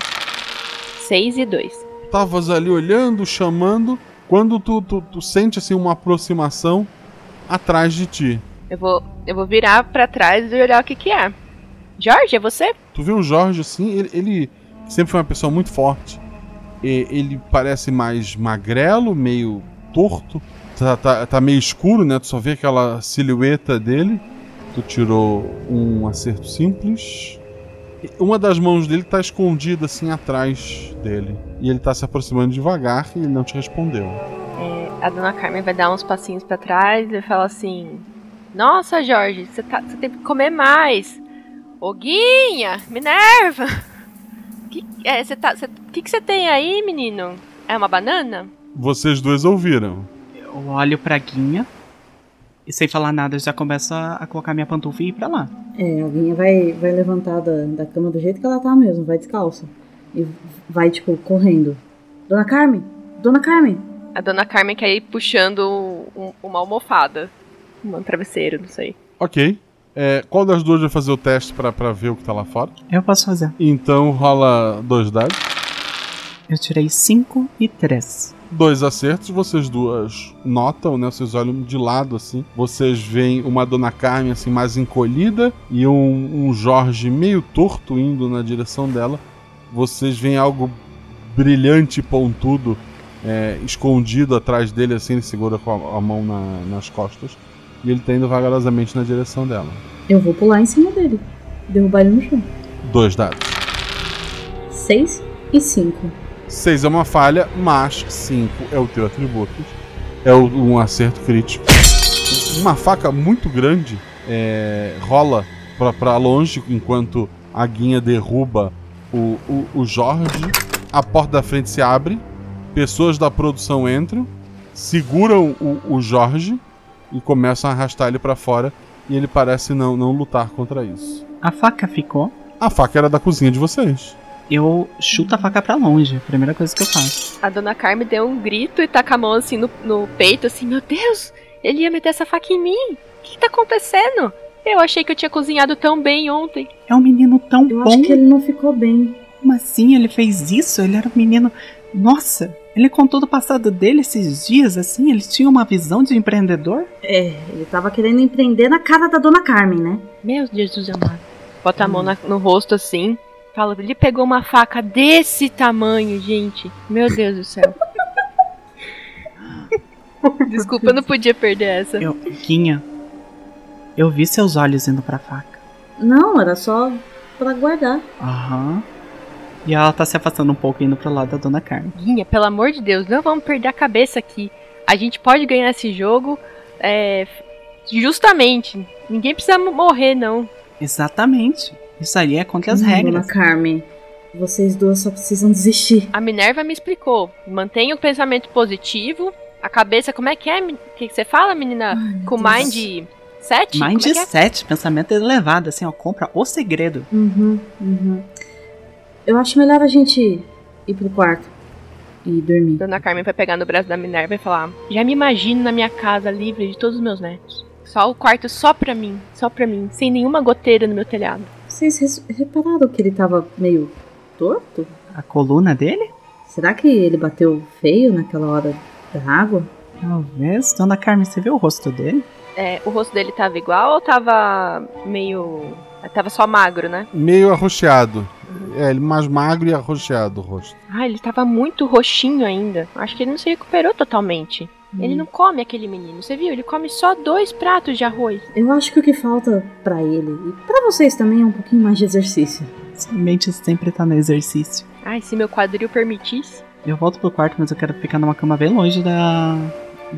Speaker 8: Seis e dois.
Speaker 1: Tavas ali olhando, chamando. Quando tu, tu, tu sente assim uma aproximação atrás de ti.
Speaker 8: Eu vou, eu vou virar pra trás e olhar o que que é. Jorge, é você?
Speaker 1: Tu vê o Jorge assim, ele, ele sempre foi uma pessoa muito forte. E ele parece mais magrelo, meio torto. Tá, tá, tá meio escuro, né? Tu só vê aquela silhueta dele. Tu tirou um acerto simples. Uma das mãos dele tá escondida assim atrás dele. E ele tá se aproximando devagar e ele não te respondeu.
Speaker 8: É, a dona Carmen vai dar uns passinhos pra trás e fala assim: Nossa, Jorge, você tá, que comer mais. Ô Guinha, Minerva! Que, é, você tá, o que, que você tem aí, menino? É uma banana?
Speaker 1: Vocês dois ouviram.
Speaker 7: Eu olho pra Guinha e sem falar nada eu já começo a, a colocar minha pantufa e ir pra lá.
Speaker 6: É, a Guinha vai, vai levantar da, da cama do jeito que ela tá mesmo, vai descalça. E vai, tipo, correndo. Dona Carmen! Dona Carmen!
Speaker 8: A dona Carmen quer ir puxando um- uma almofada. Um travesseiro, não sei.
Speaker 1: Ok. É, qual das duas vai fazer o teste pra, pra ver o que tá lá fora?
Speaker 7: Eu posso fazer.
Speaker 1: Então rola dois dados.
Speaker 7: Eu tirei 5 e 3.
Speaker 1: Dois acertos, vocês duas notam, né? Vocês olham de lado assim. Vocês veem uma Dona Carmen assim mais encolhida e um, um Jorge meio torto indo na direção dela. Vocês veem algo brilhante e pontudo é, escondido atrás dele, assim, ele segura com a, a mão na- nas costas. E ele tá indo vagarosamente na direção dela.
Speaker 6: Eu vou pular em cima dele. Derrubar ele no chão.
Speaker 1: Dois dados.
Speaker 6: Seis e cinco.
Speaker 1: 6 é uma falha, mas 5 é o teu atributo. É um acerto crítico. Uma faca muito grande é, rola pra, pra longe enquanto a guinha derruba o, o, o Jorge. A porta da frente se abre, pessoas da produção entram, seguram o, o Jorge e começam a arrastar ele pra fora. E ele parece não, não lutar contra isso.
Speaker 7: A faca ficou.
Speaker 1: A faca era da cozinha de vocês.
Speaker 7: Eu chuto a faca pra longe. Primeira coisa que eu faço.
Speaker 8: A dona Carmen deu um grito e com a mão assim no, no peito, assim, meu Deus, ele ia meter essa faca em mim. O que, que tá acontecendo? Eu achei que eu tinha cozinhado tão bem ontem.
Speaker 7: É um menino tão
Speaker 6: Eu
Speaker 7: bom.
Speaker 6: acho que ele não ficou bem.
Speaker 7: Como assim ele fez isso? Ele era um menino. Nossa, ele contou do passado dele esses dias, assim? Ele tinha uma visão de empreendedor?
Speaker 6: É, ele tava querendo empreender na cara da Dona Carmen, né?
Speaker 8: Meu Jesus amado. Bota a mão na- no rosto assim. Fala, ele pegou uma faca desse tamanho, gente. Meu Deus do céu. Desculpa, eu não podia perder essa.
Speaker 7: Eu, Guinha, eu vi seus olhos indo pra faca.
Speaker 6: Não, era só pra guardar.
Speaker 7: Aham. E ela tá se afastando um pouco indo pro lado da Dona Carmen.
Speaker 8: Guinha, pelo amor de Deus, não vamos perder a cabeça aqui. A gente pode ganhar esse jogo é, justamente. Ninguém precisa morrer, não.
Speaker 7: Exatamente. Isso aí é contra as
Speaker 6: Hum,
Speaker 7: regras.
Speaker 6: Dona Carmen, Vocês duas só precisam desistir.
Speaker 8: A Minerva me explicou. Mantenha o pensamento positivo. A cabeça, como é que é? O que você fala, menina? Com mind 7?
Speaker 7: Mind
Speaker 8: como é que é?
Speaker 7: 7, pensamento elevado, assim, ó, compra o segredo.
Speaker 6: Uhum, uhum. Eu acho melhor a gente ir pro quarto e dormir.
Speaker 8: Dona Carmen vai pegar no braço da Minerva e falar: Já me imagino na minha casa livre de todos os meus netos. Só o quarto só pra mim, só pra mim, sem nenhuma goteira no meu telhado.
Speaker 6: Vocês repararam que ele tava meio torto?
Speaker 7: A coluna dele?
Speaker 6: Será que ele bateu feio naquela hora da água?
Speaker 7: Talvez. Dona Carmen, você viu o rosto dele?
Speaker 8: É, o rosto dele tava igual ou tava meio. Tava só magro, né?
Speaker 1: Meio arroxeado. É, ele mais magro e arroxeado o rosto.
Speaker 8: Ah, ele tava muito roxinho ainda. Acho que ele não se recuperou totalmente. Ele não come aquele menino, você viu? Ele come só dois pratos de arroz.
Speaker 6: Eu acho que o que falta pra ele e pra vocês também é um pouquinho mais de exercício.
Speaker 7: Sua mente sempre tá no exercício.
Speaker 8: Ai, se meu quadril permitisse.
Speaker 7: Eu volto pro quarto, mas eu quero ficar numa cama bem longe da.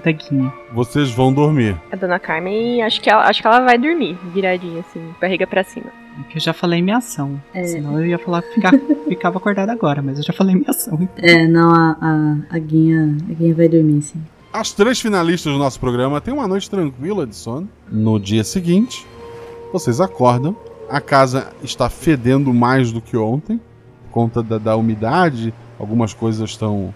Speaker 7: Da Guinha.
Speaker 1: Vocês vão dormir.
Speaker 8: A dona Carmen, acho que ela, acho que ela vai dormir, viradinha assim, barriga pra cima.
Speaker 7: É que eu já falei minha ação.
Speaker 6: É.
Speaker 7: Senão eu ia falar que ficar, ficava acordada agora, mas eu já falei minha ação.
Speaker 6: É, não, a, a, a, Guinha, a Guinha vai dormir, sim.
Speaker 1: As três finalistas do nosso programa têm uma noite tranquila de sono. No dia seguinte, vocês acordam. A casa está fedendo mais do que ontem, por conta da, da umidade. Algumas coisas estão.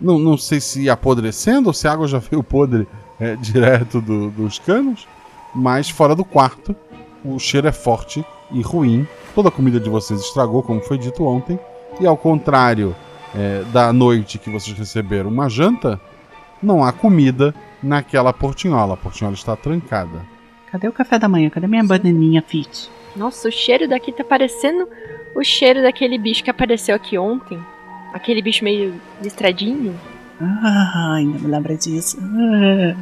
Speaker 1: Não, não sei se apodrecendo ou se a água já veio podre é, direto do- dos canos. Mas fora do quarto, o cheiro é forte e ruim. Toda a comida de vocês estragou, como foi dito ontem. E ao contrário é, da noite que vocês receberam uma janta, não há comida naquela portinhola. A portinhola está trancada.
Speaker 7: Cadê o café da manhã? Cadê minha bananinha fit?
Speaker 8: Nossa, o cheiro daqui tá parecendo o cheiro daquele bicho que apareceu aqui ontem. Aquele bicho meio listradinho.
Speaker 7: Ah, ainda me lembra disso. Ah.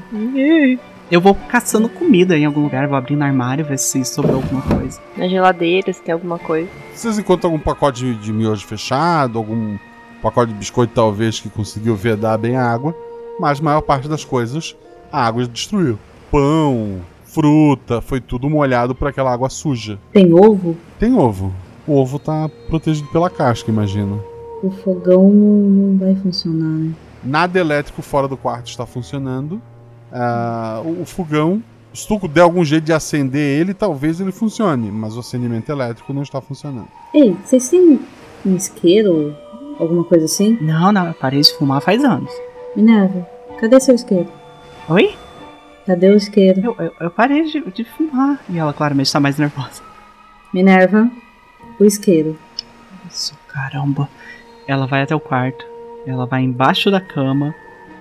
Speaker 7: Eu vou caçando comida em algum lugar, vou abrir no armário, ver se sobrou alguma coisa.
Speaker 8: Na geladeira, se tem alguma coisa.
Speaker 1: Vocês encontram algum pacote de, de miojo fechado, algum pacote de biscoito talvez que conseguiu vedar bem a água, mas a maior parte das coisas a água destruiu. Pão, fruta, foi tudo molhado por aquela água suja.
Speaker 6: Tem ovo?
Speaker 1: Tem ovo. O ovo tá protegido pela casca, imagino.
Speaker 6: O fogão não, não vai funcionar, né?
Speaker 1: Nada elétrico fora do quarto está funcionando. Ah, o, o fogão, se tu der algum jeito de acender ele, talvez ele funcione, mas o acendimento elétrico não está funcionando.
Speaker 6: Ei, vocês têm um isqueiro? Alguma coisa assim?
Speaker 7: Não, não, eu parei de fumar faz anos.
Speaker 6: Minerva, cadê seu isqueiro?
Speaker 7: Oi?
Speaker 6: Cadê o isqueiro?
Speaker 7: Eu, eu, eu parei de, de fumar. E ela claramente tá mais nervosa.
Speaker 6: Minerva, o isqueiro.
Speaker 7: Isso, caramba. Ela vai até o quarto. Ela vai embaixo da cama.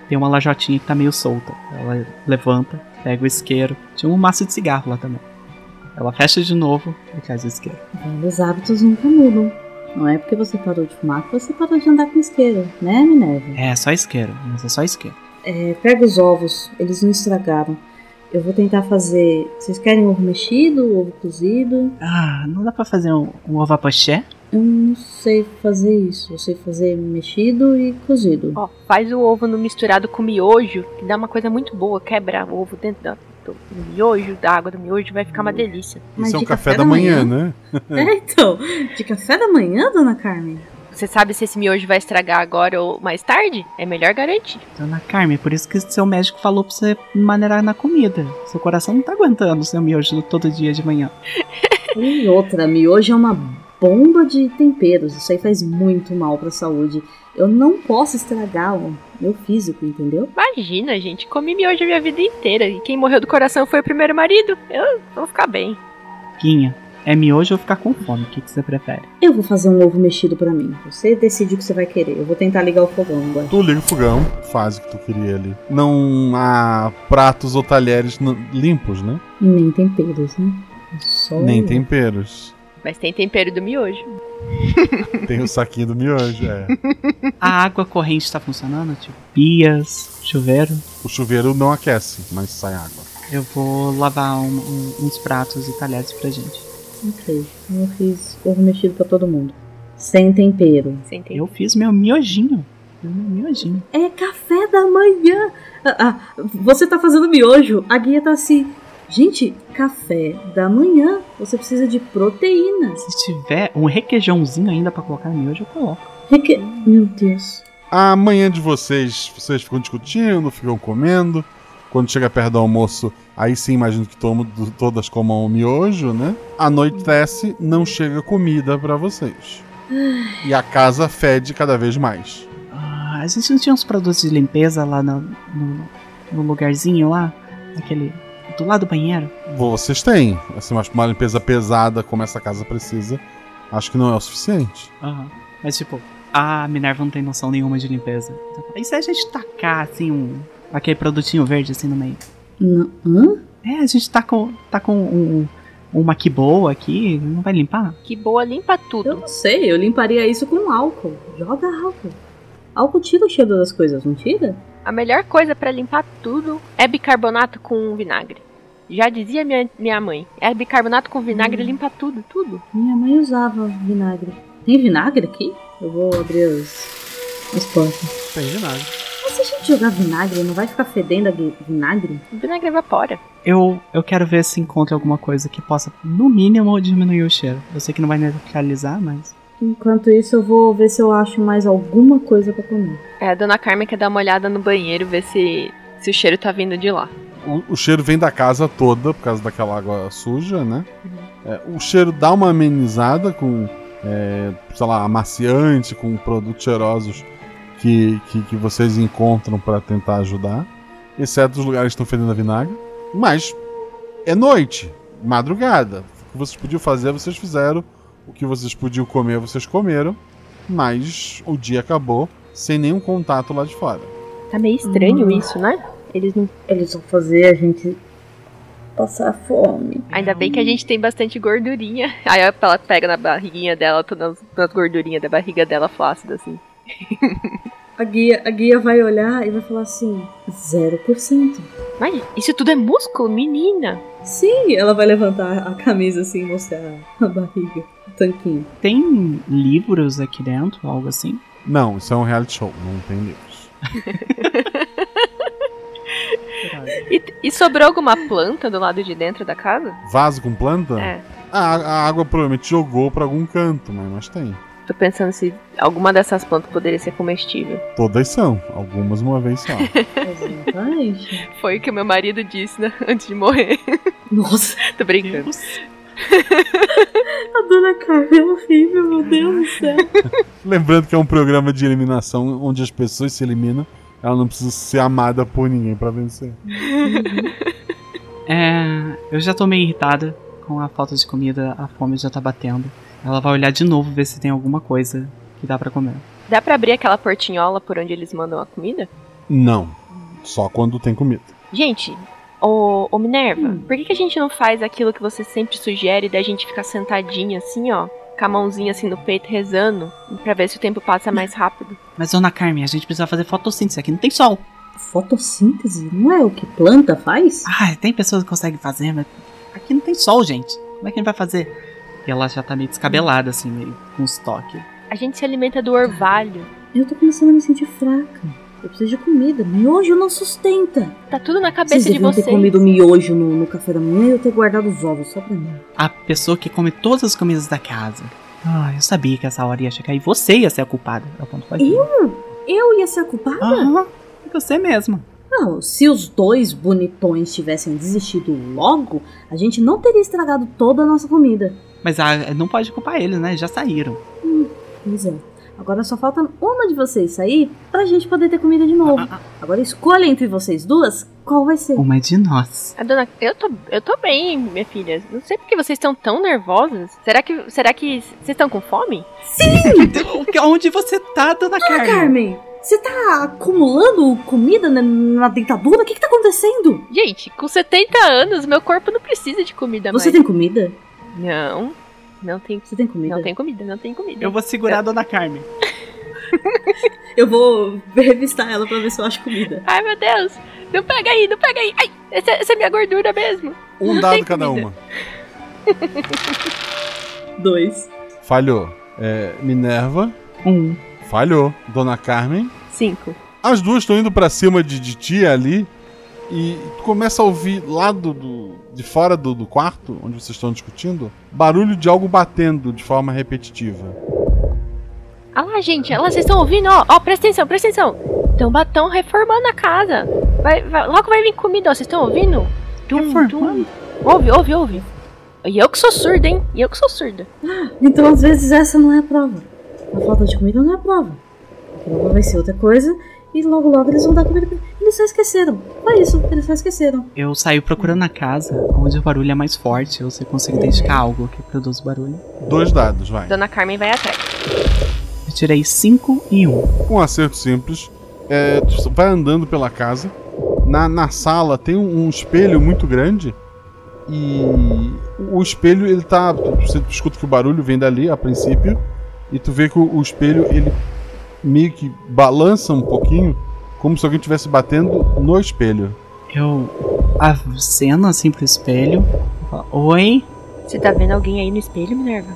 Speaker 7: Tem uma lajotinha que tá meio solta. Ela levanta, pega o isqueiro. Tinha um maço de cigarro lá também. Ela fecha de novo e traz o isqueiro.
Speaker 6: Velhos hábitos nunca mudam. Não é porque você parou de fumar que você parou de andar com isqueiro, né, Minerva?
Speaker 7: É, só isqueiro, mas é só isqueiro.
Speaker 6: É, pega os ovos, eles não estragaram. Eu vou tentar fazer. Vocês querem ovo mexido, ovo cozido?
Speaker 7: Ah, não dá pra fazer um, um ovo à poché?
Speaker 6: Eu não sei fazer isso. Eu sei fazer mexido e cozido.
Speaker 8: Ó, faz o ovo no misturado com miojo, que dá uma coisa muito boa. Quebra o ovo dentro da, do, do miojo, da água do miojo, vai ficar uma delícia.
Speaker 6: Mas
Speaker 1: Isso é um
Speaker 6: de
Speaker 1: café, da manhã, né?
Speaker 6: É, então. De café da manhã, dona Carmen?
Speaker 8: Você sabe se esse miojo vai estragar agora ou mais tarde? É melhor garantir.
Speaker 7: Dona Carmen, por isso que seu médico falou pra você maneirar na comida. Seu coração não tá aguentando seu miojo todo dia de manhã.
Speaker 6: E outra, miojo é uma bomba de temperos. Isso aí faz muito mal pra saúde. Eu não posso estragar o meu físico, entendeu?
Speaker 8: Imagina, gente, comi miojo a minha vida inteira. E quem morreu do coração foi o primeiro marido. Eu vou ficar bem.
Speaker 7: Guinha, é miojo ou ficar com fome? O que, que você prefere?
Speaker 6: Eu vou fazer um ovo mexido pra mim. Você decide o que você vai querer. Eu vou tentar ligar o fogão agora.
Speaker 1: Tu liga o fogão, faz o que tu queria ali. Não há pratos ou talheres limpos, né?
Speaker 6: Nem temperos, né? É Só
Speaker 1: Nem temperos.
Speaker 8: Mas tem tempero do miojo.
Speaker 1: Tem o saquinho do miojo, é.
Speaker 7: A água corrente tá funcionando? Tipo, pias, chuveiro?
Speaker 1: O chuveiro não aquece, mas sai água.
Speaker 7: Eu vou lavar um- um- uns pratos e talheres pra gente.
Speaker 6: Ok. Eu fiz ovo mexido pra todo mundo. Sem tempero.
Speaker 8: Sem tempero.
Speaker 7: Eu fiz meu miojinho. Meu miojinho.
Speaker 6: É café da manhã. Ah, ah, você tá fazendo miojo. A guia tá se Gente, café da manhã. Você precisa de proteína.
Speaker 7: Se tiver um requeijãozinho ainda pra colocar no miojo, eu coloco.
Speaker 6: Reque... Meu Deus.
Speaker 1: A manhã de vocês, vocês ficam discutindo, ficam comendo. Quando chega perto do almoço, aí sim imagino que todo, todas comam miojo, né? Anoitece, não chega comida pra vocês. E a casa fede cada vez mais.
Speaker 7: Ah, a gente não tinha uns produtos de limpeza lá no, no, no lugarzinho lá? Aquele. Do lado do banheiro?
Speaker 1: Vocês têm. Assim, mas uma limpeza pesada como essa casa precisa, acho que não é o suficiente.
Speaker 7: Aham. Mas tipo, a Minerva não tem noção nenhuma de limpeza. E se a gente tacar assim um. aquele produtinho verde assim no meio?
Speaker 6: Não. Hã?
Speaker 7: É, a gente tá com. tá com um, uma que boa aqui, não vai limpar?
Speaker 8: Que boa, limpa tudo.
Speaker 6: Eu não sei, eu limparia isso com álcool. Joga álcool. Álcool tira o cheiro das coisas, não tira?
Speaker 8: A melhor coisa pra limpar tudo é bicarbonato com vinagre. Já dizia minha, minha mãe, é bicarbonato com vinagre limpa tudo, tudo.
Speaker 6: Minha mãe usava vinagre. Tem vinagre aqui? Eu vou abrir as, as portas.
Speaker 7: Tem vinagre.
Speaker 6: Mas se a gente jogar vinagre, não vai ficar fedendo a vinagre?
Speaker 8: O vinagre evapora.
Speaker 7: Eu, eu quero ver se encontra alguma coisa que possa, no mínimo, diminuir o cheiro. Eu sei que não vai neutralizar, mas.
Speaker 6: Enquanto isso, eu vou ver se eu acho mais alguma coisa pra comer.
Speaker 8: É, a dona Carmen quer dar uma olhada no banheiro, ver se, se o cheiro tá vindo de lá.
Speaker 1: O, o cheiro vem da casa toda, por causa daquela água suja, né? É, o cheiro dá uma amenizada com, é, sei lá, amaciante, com produtos cheirosos que, que, que vocês encontram pra tentar ajudar. Exceto os lugares que estão fedendo a vinagre. Mas é noite, madrugada. O que vocês podiam fazer, vocês fizeram. O que vocês podiam comer, vocês comeram. Mas o dia acabou sem nenhum contato lá de fora.
Speaker 8: Tá meio estranho
Speaker 6: Hum.
Speaker 8: isso, né? Eles não.
Speaker 6: Eles vão fazer a gente passar fome.
Speaker 8: Ainda bem que a gente tem bastante gordurinha. Aí ela pega na barriguinha dela, todas as gordurinhas da barriga dela flácida, assim.
Speaker 6: A guia, a guia vai olhar e vai falar assim: 0%.
Speaker 8: Mas isso tudo é músculo, menina.
Speaker 6: Sim, ela vai levantar a camisa assim e mostrar a barriga, o tanquinho.
Speaker 7: Tem livros aqui dentro, algo assim?
Speaker 1: Não, isso é um reality show, não tem livros.
Speaker 8: E, e sobrou alguma planta do lado de dentro da casa?
Speaker 1: Vaso com planta?
Speaker 8: É.
Speaker 1: A, a água provavelmente jogou pra algum canto, mas, mas tem.
Speaker 8: Tô pensando se alguma dessas plantas poderia ser comestível.
Speaker 1: Todas são, algumas uma vez só.
Speaker 6: Exatamente.
Speaker 8: Foi o que o meu marido disse, né? Antes de morrer.
Speaker 6: Nossa,
Speaker 8: Tô brincando.
Speaker 6: a dona Carmen é horrível, meu Deus do céu.
Speaker 1: Lembrando que é um programa de eliminação onde as pessoas se eliminam, ela não precisa ser amada por ninguém pra vencer.
Speaker 7: É. Eu já tô meio irritada com a falta de comida, a fome já tá batendo. Ela vai olhar de novo ver se tem alguma coisa que dá pra comer.
Speaker 8: Dá pra abrir aquela portinhola por onde eles mandam a comida?
Speaker 1: Não, só quando tem comida.
Speaker 8: Gente, ô, ô Minerva, por que, que a gente não faz aquilo que você sempre sugere da gente ficar sentadinha assim, ó? Com a mãozinha assim no peito rezando, pra ver se o tempo passa mais rápido.
Speaker 7: Mas, dona Carmen, a gente precisa fazer fotossíntese aqui, não tem sol.
Speaker 6: Fotossíntese? Não é o que planta faz?
Speaker 7: Ah, tem pessoas que conseguem fazer, mas aqui não tem sol, gente. Como é que a gente vai fazer? E ela já tá meio descabelada, assim, meio com estoque.
Speaker 8: A gente se alimenta do orvalho.
Speaker 6: Eu tô começando a me sentir fraca. Eu preciso de comida. Miojo não sustenta.
Speaker 8: Tá tudo na
Speaker 6: Vocês
Speaker 8: cabeça de
Speaker 6: deviam ter
Speaker 8: vocês.
Speaker 6: comido miojo no, no café da manhã e eu ter guardado os ovos só pra mim.
Speaker 7: A pessoa que come todas as comidas da casa. Ah, eu sabia que essa hora ia chegar e você ia ser a culpada. É o ponto
Speaker 6: Eu? Eu ia ser a culpada?
Speaker 7: Aham, você mesma.
Speaker 6: Não, se os dois bonitões tivessem desistido logo, a gente não teria estragado toda a nossa comida.
Speaker 7: Mas ah, não pode culpar eles, né? Já saíram.
Speaker 6: Pois é. Agora só falta uma de vocês sair pra gente poder ter comida de
Speaker 7: Ah,
Speaker 6: novo. Agora escolha entre vocês duas qual vai ser.
Speaker 7: Uma de nós.
Speaker 8: A dona, eu tô, eu tô bem, minha filha. Não sei por que vocês estão tão nervosas. Será que, será que vocês estão com fome?
Speaker 7: Onde você tá, dona
Speaker 6: Dona
Speaker 7: Carmen?
Speaker 6: Carmen, você tá acumulando comida na, na dentadura? O que que tá acontecendo?
Speaker 8: Gente, com 70 anos, meu corpo não precisa de comida
Speaker 6: Você
Speaker 8: mais.
Speaker 6: tem comida?
Speaker 8: Não, não tem,
Speaker 6: Você tem comida?
Speaker 8: não tem comida, não tem comida.
Speaker 7: Eu vou segurar a dona Carmen.
Speaker 6: Eu vou revistar ela pra ver se eu acho comida.
Speaker 8: Ai, meu Deus. Não pega aí, não pega aí. Ai, essa, essa é minha gordura mesmo.
Speaker 1: Um
Speaker 8: Não
Speaker 1: dado cada
Speaker 8: comida.
Speaker 1: uma.
Speaker 6: Dois.
Speaker 1: Falhou. É, Minerva,
Speaker 7: Um.
Speaker 1: falhou. Dona Carmen.
Speaker 8: Cinco.
Speaker 1: As duas estão indo pra cima de, de tia ali. E tu começa a ouvir lá do, do- de fora do, do quarto, onde vocês estão discutindo, barulho de algo batendo de forma repetitiva.
Speaker 8: Ah lá, gente, olha lá, vocês estão ouvindo? Ó, ó, presta atenção, presta atenção. Estão batão reformando a casa. Vai, vai- logo vai vir comida, ó, vocês estão ouvindo? Tum, tum. Ouve, ouve, ouve. E eu que sou surda, hein? E eu que sou surda.
Speaker 6: Então, às vezes, essa não é a prova. A falta de comida não é a prova. A prova vai ser outra coisa e logo, logo eles vão dar comida pra Eles só esqueceram. Foi isso, eles só esqueceram.
Speaker 7: Eu saio procurando a casa onde o barulho é mais forte, ou você consegue identificar algo que produz barulho.
Speaker 1: Dois dados, vai.
Speaker 8: Dona Carmen vai atrás.
Speaker 7: Eu tirei 5 e 1. Um.
Speaker 1: Um acerto simples. É, tu vai andando pela casa. Na, na sala tem um, um espelho muito grande. E o espelho, ele tá. Você escuta que o barulho vem dali a princípio. E tu vê que o, o espelho, ele meio que balança um pouquinho. Como se alguém estivesse batendo no espelho.
Speaker 7: Eu aceno assim pro espelho. falo, Oi?
Speaker 8: Você tá vendo alguém aí no espelho, Minerva?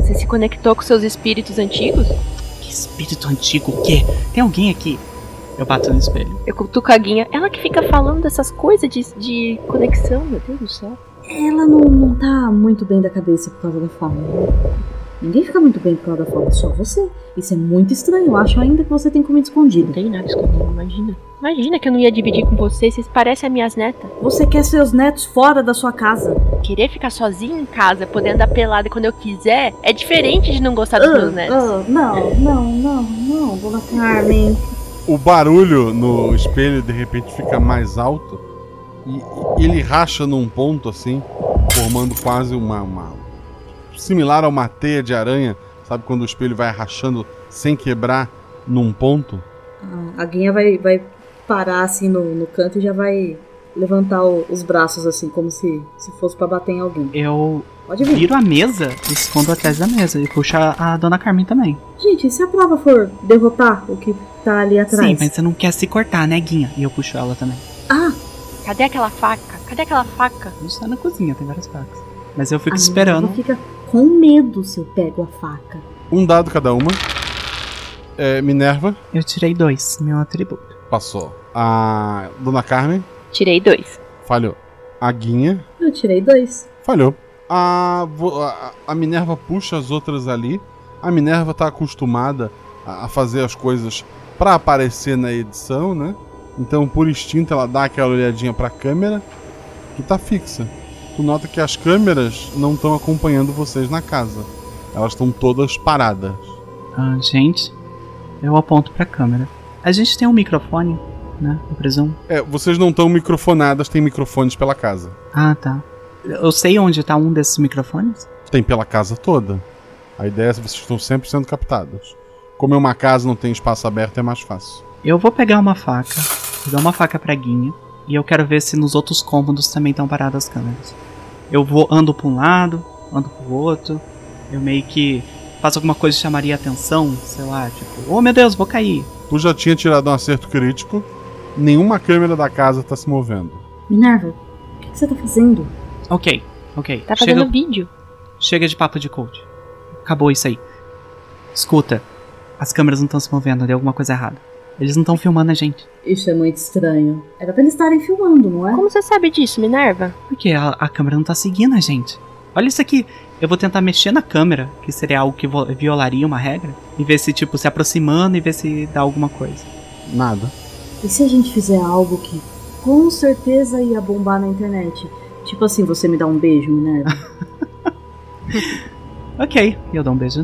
Speaker 8: Você se conectou com seus espíritos antigos?
Speaker 7: Que espírito antigo o quê? Tem alguém aqui? Eu bato no espelho.
Speaker 8: Eu cutuco a Guinha. Ela que fica falando dessas coisas de, de conexão, meu Deus do céu.
Speaker 6: Ela não, não tá muito bem da cabeça por causa da forma. né? Ninguém fica muito bem por causa da forma, só você. Isso é muito estranho. Eu acho ainda que você tem comida escondida.
Speaker 8: Não tem nada escondido, imagina. Imagina que eu não ia dividir com vocês, vocês parecem as minhas netas.
Speaker 6: Você quer seus netos fora da sua casa.
Speaker 8: Querer ficar sozinho em casa, poder andar pelada quando eu quiser, é diferente de não gostar dos
Speaker 6: Ah,
Speaker 8: meus netos.
Speaker 6: ah, não, não, não, não, dona Carmen.
Speaker 1: O barulho no espelho de repente fica mais alto e, e ele racha num ponto assim, formando quase uma, uma- similar a uma teia de aranha, sabe quando o espelho vai rachando sem quebrar num ponto?
Speaker 6: A Guinha vai, vai parar assim no, no canto e já vai levantar o- os braços assim, como se, se fosse pra bater em alguém.
Speaker 7: Eu
Speaker 6: Pode vir.
Speaker 7: viro a mesa e escondo atrás da mesa e puxo a, a dona Carmen também.
Speaker 6: Gente, se a prova for derrotar o que tá ali atrás.
Speaker 7: Sim, mas você não quer se cortar, né, Guinha? E eu puxo ela também.
Speaker 6: Ah,
Speaker 8: Cadê aquela faca? Cadê aquela faca?
Speaker 7: A gente tá na cozinha, tem várias facas. Mas eu fico
Speaker 6: a
Speaker 7: esperando.
Speaker 6: Minerva fica com medo se eu pego a faca.
Speaker 1: Um dado cada uma. É, Minerva
Speaker 7: Eu tirei dois, meu atributo.
Speaker 1: passou. A Dona Carmen
Speaker 8: Tirei dois.
Speaker 1: falhou. A Guinha
Speaker 6: Eu tirei dois.
Speaker 1: Falhou. A, a, a Minerva puxa as outras ali. A Minerva tá acostumada a, a fazer as coisas pra aparecer na edição, né? Então, por instinto, ela dá aquela olhadinha pra câmera que tá fixa. Tu nota que as câmeras não estão acompanhando vocês na casa. Elas estão todas paradas.
Speaker 7: Ah, gente, eu aponto pra câmera. A gente tem um microfone, né? Eu presumo.
Speaker 1: É, vocês não estão microfonadas, tem microfones pela casa.
Speaker 7: Ah, tá. Eu sei onde tá um desses microfones?
Speaker 1: Tem pela casa toda. A ideia é que vocês estão sempre sendo captados. Como é uma casa, não tem espaço aberto, é mais fácil.
Speaker 7: Eu vou pegar uma faca, vou dar uma faca pra Guinha, e eu quero ver se nos outros cômodos também estão paradas as câmeras. Eu vou ando pra um lado, ando pro outro, eu meio que faço alguma coisa que chamaria atenção, sei lá, tipo, oh meu Deus, vou cair.
Speaker 1: Tu já tinha tirado um acerto crítico, nenhuma câmera da casa tá se movendo.
Speaker 6: Minerva, o que, que você tá fazendo?
Speaker 7: Ok, ok.
Speaker 8: Tá fazendo
Speaker 7: chega,
Speaker 8: vídeo.
Speaker 7: chega de papo de coach. Acabou isso aí. Escuta, as câmeras não estão se movendo, deu alguma coisa errada. Eles não estão filmando a gente.
Speaker 6: Isso é muito estranho. Era pra eles estarem filmando, não é?
Speaker 8: Como você sabe disso, Minerva?
Speaker 7: Porque a, a câmera não tá seguindo a gente. Olha isso aqui. Eu vou tentar mexer na câmera, que seria algo que violaria uma regra, e ver se, tipo, se aproximando e ver se dá alguma coisa.
Speaker 1: Nada.
Speaker 6: E se a gente fizer algo que com certeza ia bombar na internet? Tipo assim, você me dá um beijo, Minerva?
Speaker 7: Ok, e eu dou um beijo.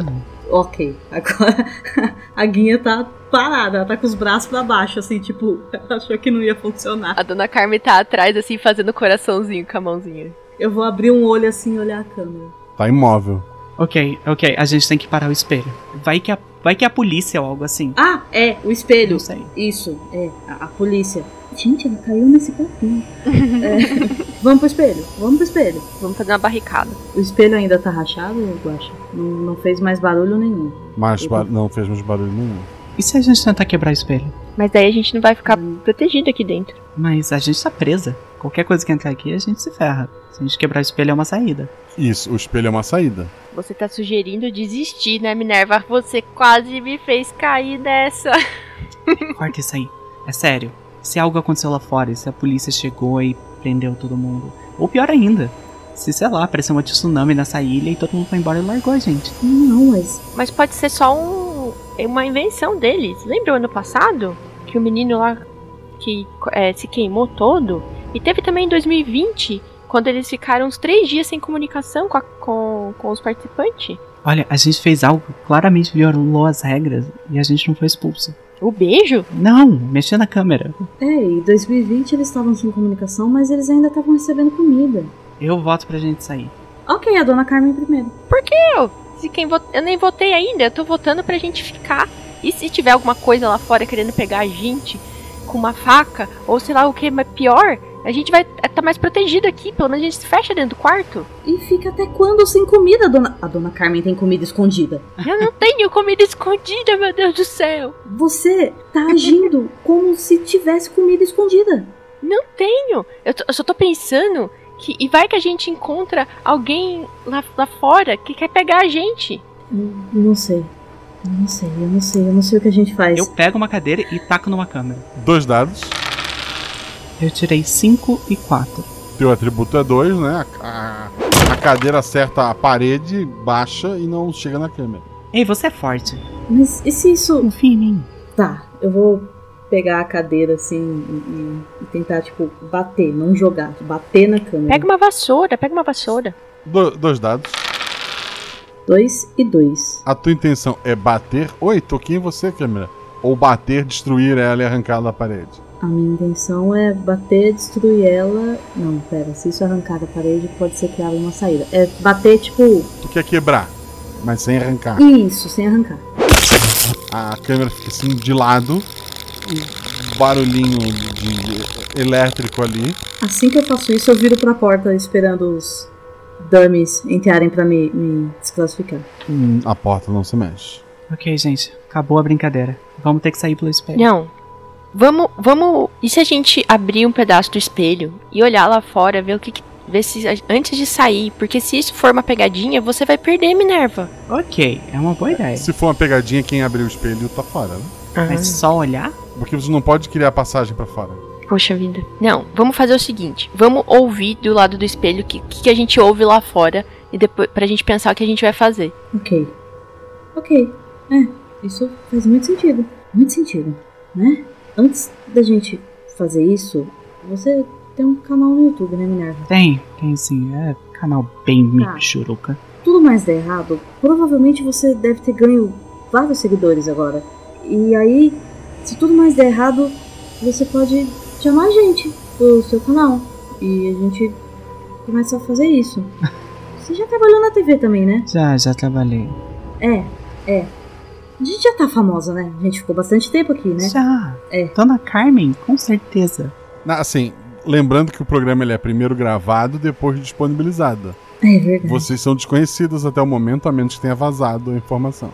Speaker 6: Ok. Agora a Guinha tá parada, ela tá com os braços pra baixo, assim, tipo, ela achou que não ia funcionar.
Speaker 8: A dona Carmen tá atrás, assim, fazendo coraçãozinho com a mãozinha.
Speaker 6: Eu vou abrir um olho assim e olhar a câmera.
Speaker 1: Tá imóvel.
Speaker 7: Ok, ok, a gente tem que parar o espelho. Vai que a, vai que é a polícia ou algo assim.
Speaker 6: Ah, é, o espelho.
Speaker 7: Não sei.
Speaker 6: Isso, é, a, a polícia. Gente, ela caiu nesse papinho. É, vamos pro espelho, vamos pro espelho.
Speaker 8: Vamos fazer uma barricada.
Speaker 6: O espelho ainda tá rachado, Guaxa? Não, não fez mais barulho nenhum.
Speaker 1: Mas ba- não fez mais barulho nenhum.
Speaker 7: E se a gente tentar quebrar o espelho?
Speaker 8: Mas daí a gente não vai ficar protegido aqui dentro.
Speaker 7: Mas a gente tá presa. Qualquer coisa que entrar aqui, a gente se ferra. Se a gente quebrar o espelho, é uma saída.
Speaker 1: Isso, o espelho é uma saída.
Speaker 8: Você tá sugerindo desistir, né, Minerva? Você quase me fez cair nessa.
Speaker 7: Corta isso aí. É sério. Se algo aconteceu lá fora, e se a polícia chegou e prendeu todo mundo. Ou pior ainda, se, sei lá, apareceu um tsunami nessa ilha e todo mundo foi embora e largou a gente.
Speaker 6: Não, mas.
Speaker 8: Mas pode ser só um, uma invenção deles. Lembra o ano passado? Que o menino lá que é, se queimou todo? E teve também em 2020, quando eles ficaram uns três dias sem comunicação com, a, com, com os participantes.
Speaker 7: Olha, a gente fez algo que claramente violou as regras e a gente não foi expulso.
Speaker 8: O beijo?
Speaker 7: Não, mexer na câmera.
Speaker 6: É, em 2020 eles estavam sem comunicação, mas eles ainda estavam recebendo comida.
Speaker 7: Eu voto pra gente sair.
Speaker 6: Ok, a dona Carmen primeiro.
Speaker 8: Por que eu? Se quem. Eu nem votei ainda, eu tô votando pra gente ficar. E se tiver alguma coisa lá fora querendo pegar a gente com uma faca, ou sei lá o que, mas pior, a gente vai tá mais protegido aqui, pelo menos a gente se fecha dentro do quarto.
Speaker 6: E fica até quando sem comida, dona. A dona Carmen tem comida escondida.
Speaker 8: Eu não tenho comida escondida, meu Deus do céu.
Speaker 6: Você tá agindo como se tivesse comida escondida.
Speaker 8: Não tenho. Eu, eu só tô pensando que. E vai que a gente encontra alguém lá, lá fora que quer pegar a gente.
Speaker 6: Eu não sei. Eu não sei, eu não sei, eu não sei o que a gente faz.
Speaker 7: Eu pego uma cadeira e taco numa câmera.
Speaker 1: Dois dados.
Speaker 7: Eu tirei 5 e 4.
Speaker 1: Teu atributo é 2, né? A, a, a, cadeira acerta a parede, baixa e não chega na câmera.
Speaker 7: Ei, você é forte.
Speaker 6: Mas e se isso.
Speaker 7: Confia em mim.
Speaker 6: Tá, eu vou pegar a cadeira assim e, e tentar, tipo, bater, não jogar, bater na câmera.
Speaker 8: Pega uma vassoura, pega uma vassoura.
Speaker 1: Do, dois dados.
Speaker 6: Dois e dois.
Speaker 1: A tua intenção é bater. Oi, toquei em você, câmera. Ou bater, destruir ela e arrancá-la da parede.
Speaker 6: A minha intenção é bater, destruir ela. Não, pera, se isso arrancar da parede, pode ser criada uma saída. É bater, tipo.
Speaker 1: Tu quer quebrar, mas sem arrancar.
Speaker 6: Isso, sem arrancar.
Speaker 1: A câmera fica assim de lado, um barulhinho de elétrico ali.
Speaker 6: Assim que eu faço isso, eu viro pra porta esperando os dummies entrarem pra me, me desclassificar.
Speaker 1: Hum, a porta não se mexe.
Speaker 7: Ok, gente, acabou a brincadeira. Vamos ter que sair pelo espelho.
Speaker 8: Não, Vamos, vamos. E se a gente abrir um pedaço do espelho e olhar lá fora, ver o que, que ver se antes de sair, porque se isso for uma pegadinha, você vai perder, Minerva.
Speaker 7: Ok, é uma boa ideia.
Speaker 1: Se for uma pegadinha, quem abrir o espelho tá fora, né?
Speaker 7: Ah. Mas só olhar?
Speaker 1: Porque você não pode criar passagem para fora.
Speaker 8: Poxa vida. Não, vamos fazer o seguinte: vamos ouvir do lado do espelho o que, que a gente ouve lá fora e depois pra gente pensar o que a gente vai fazer.
Speaker 6: Ok. Ok. É, isso faz muito sentido. Muito sentido, né? Antes da gente fazer isso, você tem um canal no YouTube, né, Minerva?
Speaker 7: Tem, tem sim. É canal bem tá. michuruca.
Speaker 6: Tudo mais der errado, provavelmente você deve ter ganho vários seguidores agora. E aí, se tudo mais der errado, você pode chamar a gente pro seu canal. E a gente começa a fazer isso. Você já trabalhou na TV também, né?
Speaker 7: Já, já trabalhei.
Speaker 6: É, é. A gente já tá famosa, né? A gente ficou bastante tempo aqui, né?
Speaker 7: Já.
Speaker 6: É.
Speaker 7: Dona Carmen, com certeza.
Speaker 1: Assim, lembrando que o programa ele é primeiro gravado, depois disponibilizado.
Speaker 6: É verdade.
Speaker 1: Vocês são desconhecidos até o momento, a menos que tenha vazado a informação.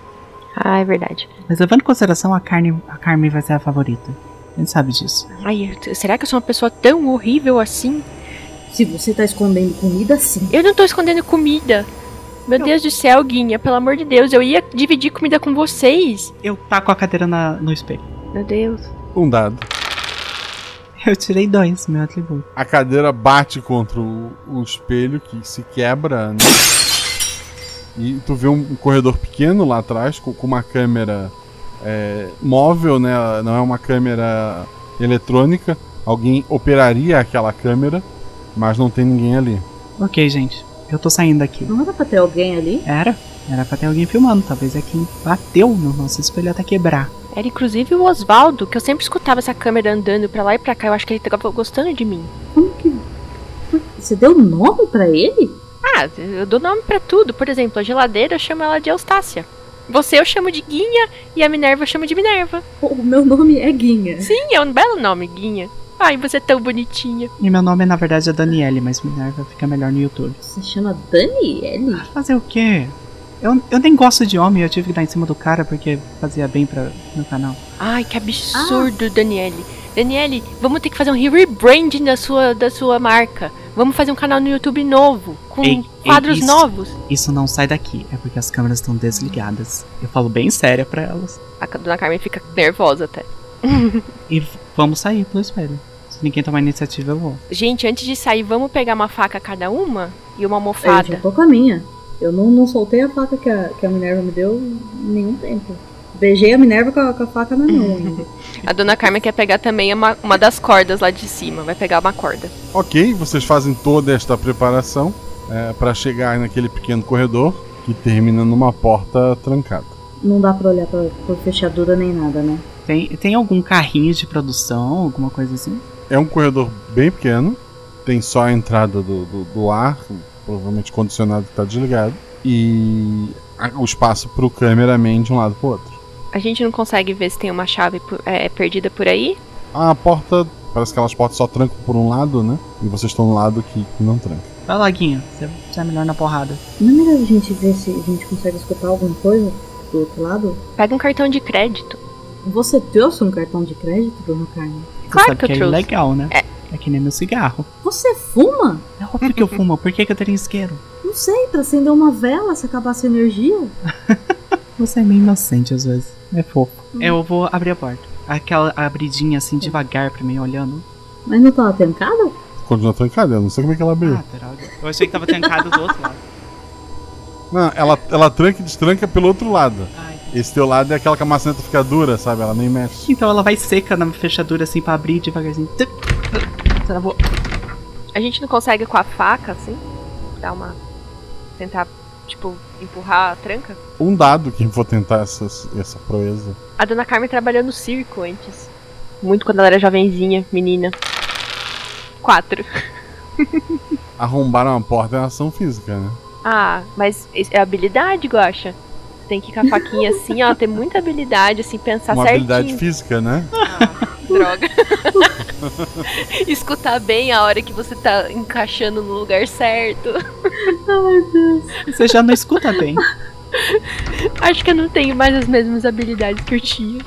Speaker 8: Ah, é verdade.
Speaker 7: Mas levando em consideração, a, Carne, a Carmen vai ser a favorita. A gente sabe disso.
Speaker 8: Ai, será que eu sou uma pessoa tão horrível assim?
Speaker 6: Se você tá escondendo comida, sim.
Speaker 8: Eu não tô escondendo comida. Meu eu... Deus do céu, Guinha, pelo amor de Deus, eu ia dividir comida com vocês.
Speaker 7: Eu taco a cadeira na, no espelho.
Speaker 8: Meu Deus.
Speaker 1: Um dado.
Speaker 7: Eu tirei dois, meu atributo.
Speaker 1: A cadeira bate contra o, o espelho que se quebra, né? E tu vê um, um corredor pequeno lá atrás com, com uma câmera é, móvel, né? Não é uma câmera eletrônica. Alguém operaria aquela câmera, mas não tem ninguém ali.
Speaker 7: Ok, gente. Eu tô saindo daqui.
Speaker 6: Não era pra ter alguém ali?
Speaker 7: Era. Era pra ter alguém filmando. Talvez é quem bateu no nosso espelho até quebrar.
Speaker 8: Era inclusive o Oswaldo, que eu sempre escutava essa câmera andando pra lá e pra cá. Eu acho que ele tava gostando de mim.
Speaker 6: Como que. Você deu nome pra ele?
Speaker 8: Ah, eu dou nome pra tudo. Por exemplo, a geladeira eu chamo ela de Eustácia. Você eu chamo de Guinha e a Minerva eu chamo de Minerva.
Speaker 6: O meu nome é Guinha.
Speaker 8: Sim, é um belo nome, Guinha. Ai, você é tão bonitinha.
Speaker 7: E meu nome, na verdade, é Daniele, mas Minerva fica melhor no YouTube.
Speaker 6: Você chama Daniele?
Speaker 7: Ah, fazer o quê? Eu, eu nem gosto de homem, eu tive que dar em cima do cara porque fazia bem para meu canal.
Speaker 8: Ai, que absurdo, ah. Daniele. Daniele, vamos ter que fazer um rebranding da sua, da sua marca. Vamos fazer um canal no YouTube novo, com ei, quadros
Speaker 7: ei, isso,
Speaker 8: novos.
Speaker 7: Isso não sai daqui, é porque as câmeras estão desligadas. Eu falo bem séria pra elas.
Speaker 8: A dona Carmen fica nervosa até.
Speaker 7: E vamos sair pelo espelho. Ninguém tomar iniciativa, eu vou.
Speaker 8: Gente, antes de sair, vamos pegar uma faca cada uma e uma
Speaker 6: Eu já
Speaker 8: almofada.
Speaker 6: tô com a minha. Eu não, não soltei a faca que a, que a Minerva me deu em nenhum tempo. Beijei a Minerva com a, com a faca na mão ainda.
Speaker 8: A dona Carmen quer pegar também uma, uma das cordas lá de cima. Vai pegar uma corda.
Speaker 1: Ok, vocês fazem toda esta preparação é, para chegar naquele pequeno corredor que termina numa porta trancada.
Speaker 6: Não dá pra olhar pra, por fechadura nem nada, né?
Speaker 7: Tem, tem algum carrinho de produção, alguma coisa assim?
Speaker 1: É um corredor bem pequeno, tem só a entrada do, do, do ar, provavelmente condicionado que está desligado, e a- o espaço para o cameraman de um lado para outro.
Speaker 8: A gente não consegue ver se tem uma chave por- é, perdida por aí?
Speaker 1: A porta, parece que aquelas portas só trancam por um lado, né? E vocês estão no lado que, não tranca.
Speaker 7: Vai lá, Guinho. Você, você é melhor na porrada.
Speaker 6: Não é melhor a gente ver se a gente consegue escutar alguma coisa do outro lado?
Speaker 8: Pega um cartão de crédito.
Speaker 6: Você trouxe um cartão de crédito, dona Carmen?
Speaker 8: Claro
Speaker 7: sabe
Speaker 8: que eu
Speaker 7: que é
Speaker 8: trouxe.
Speaker 7: ilegal, né?
Speaker 8: É.
Speaker 7: É que nem meu cigarro.
Speaker 6: Você fuma?
Speaker 7: É óbvio que eu fumo. Por que, que eu teria isqueiro?
Speaker 6: Não sei, pra acender uma vela se acabasse a energia.
Speaker 7: Você é meio inocente às vezes. É fofo. Eu vou abrir a porta. Aquela abridinha assim, devagar pra mim, olhando.
Speaker 6: Mas não tava trancada?
Speaker 1: Continua trancada, eu não sei como é que ela abriu.
Speaker 7: Ah, droga. Eu achei que tava trancado do outro lado.
Speaker 1: Não, ela, ela tranca e destranca pelo outro lado.
Speaker 7: Ai.
Speaker 1: Esse teu lado é aquela que a maçaneta fica dura, sabe? Ela nem mexe.
Speaker 7: Então ela vai seca na fechadura assim pra abrir devagarzinho. Travou.
Speaker 8: A gente não consegue com a faca, assim? Dar uma. Tentar, tipo, empurrar a tranca?
Speaker 1: Um dado quem for tentar essa, essa proeza.
Speaker 8: A dona Carmen trabalhou no circo antes. Muito quando ela era jovenzinha, menina. Quatro.
Speaker 1: Arrombar uma porta é uma ação física, né?
Speaker 8: Ah, mas isso é habilidade, Guaxa. Tem que ir com a faquinha assim, ó, ter muita habilidade, assim, pensar
Speaker 1: uma
Speaker 8: certinho.
Speaker 1: habilidade física, né?
Speaker 8: Droga. Escutar bem a hora que você tá encaixando no lugar certo.
Speaker 7: Você já não escuta bem.
Speaker 8: Acho que eu não tenho mais as mesmas habilidades que eu tinha.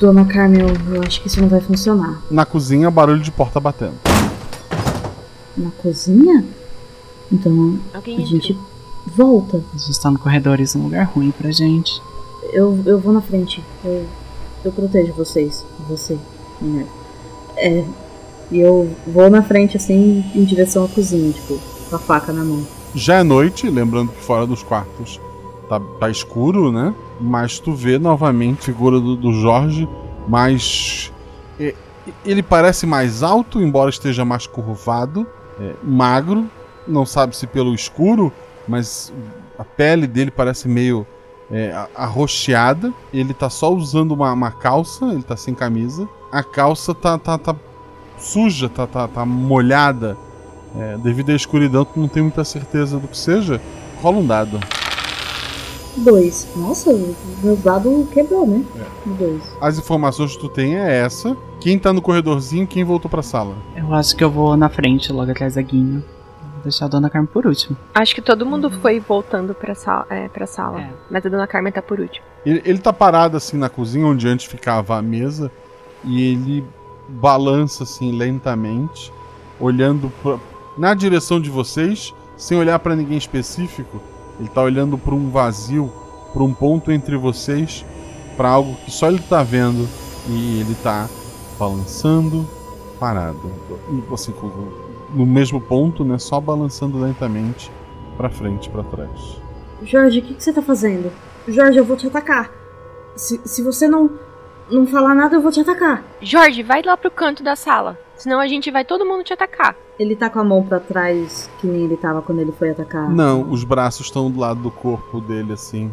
Speaker 6: Dona Carmen, eu, eu acho que isso não vai funcionar.
Speaker 1: Na cozinha, barulho de porta batendo.
Speaker 6: Na cozinha? Então
Speaker 8: Alguém
Speaker 6: a gente volta.
Speaker 7: A gente tá no corredor, isso é um lugar ruim pra gente.
Speaker 6: Eu, eu vou na frente. Eu, eu protejo vocês. Você, Minerva. É. E eu vou na frente, assim, em direção à cozinha, tipo, com a faca na mão.
Speaker 1: Já é noite, lembrando que fora dos quartos tá, tá escuro, né? Mas tu vê novamente a figura do, do Jorge, mas é, ele parece mais alto, embora esteja mais curvado, é, magro, não sabe se pelo escuro, mas a pele dele parece meio é, arroxeada. Ele tá só usando uma, uma calça, ele tá sem camisa. A calça tá, tá, tá suja, tá, tá, tá molhada. É, devido à escuridão, tu não tem muita certeza do que seja. Rola um dado.
Speaker 6: Dois. Nossa, o meu dado quebrou, né? Dois.
Speaker 1: As informações que tu tem é essa. Quem tá no corredorzinho, quem voltou pra sala.
Speaker 7: Eu acho que eu vou na frente, logo atrás da Guinho. Deixar a Dona Carmen por último.
Speaker 8: Acho que todo mundo foi voltando pra sala, é, pra sala.
Speaker 7: É.
Speaker 8: Mas a dona Carmen tá por último.
Speaker 1: Ele, ele tá parado assim na cozinha, onde antes ficava a mesa, e ele balança assim lentamente, olhando pra, na direção de vocês, sem olhar pra ninguém específico. Ele tá olhando pra um vazio, pra um ponto entre vocês, pra algo que só ele tá vendo, e ele tá balançando, parado, E, assim, com- no mesmo ponto, né, só balançando lentamente pra frente, pra trás.
Speaker 6: Jorge, o que, que você tá fazendo? Jorge, eu vou te atacar. Se, se você não, não falar nada, eu vou te atacar.
Speaker 8: Jorge, vai lá pro canto da sala. Senão a gente vai todo mundo te atacar.
Speaker 6: Ele tá com a mão pra trás, que nem ele tava quando ele foi atacar.
Speaker 1: Não, os braços estão do lado do corpo dele, assim.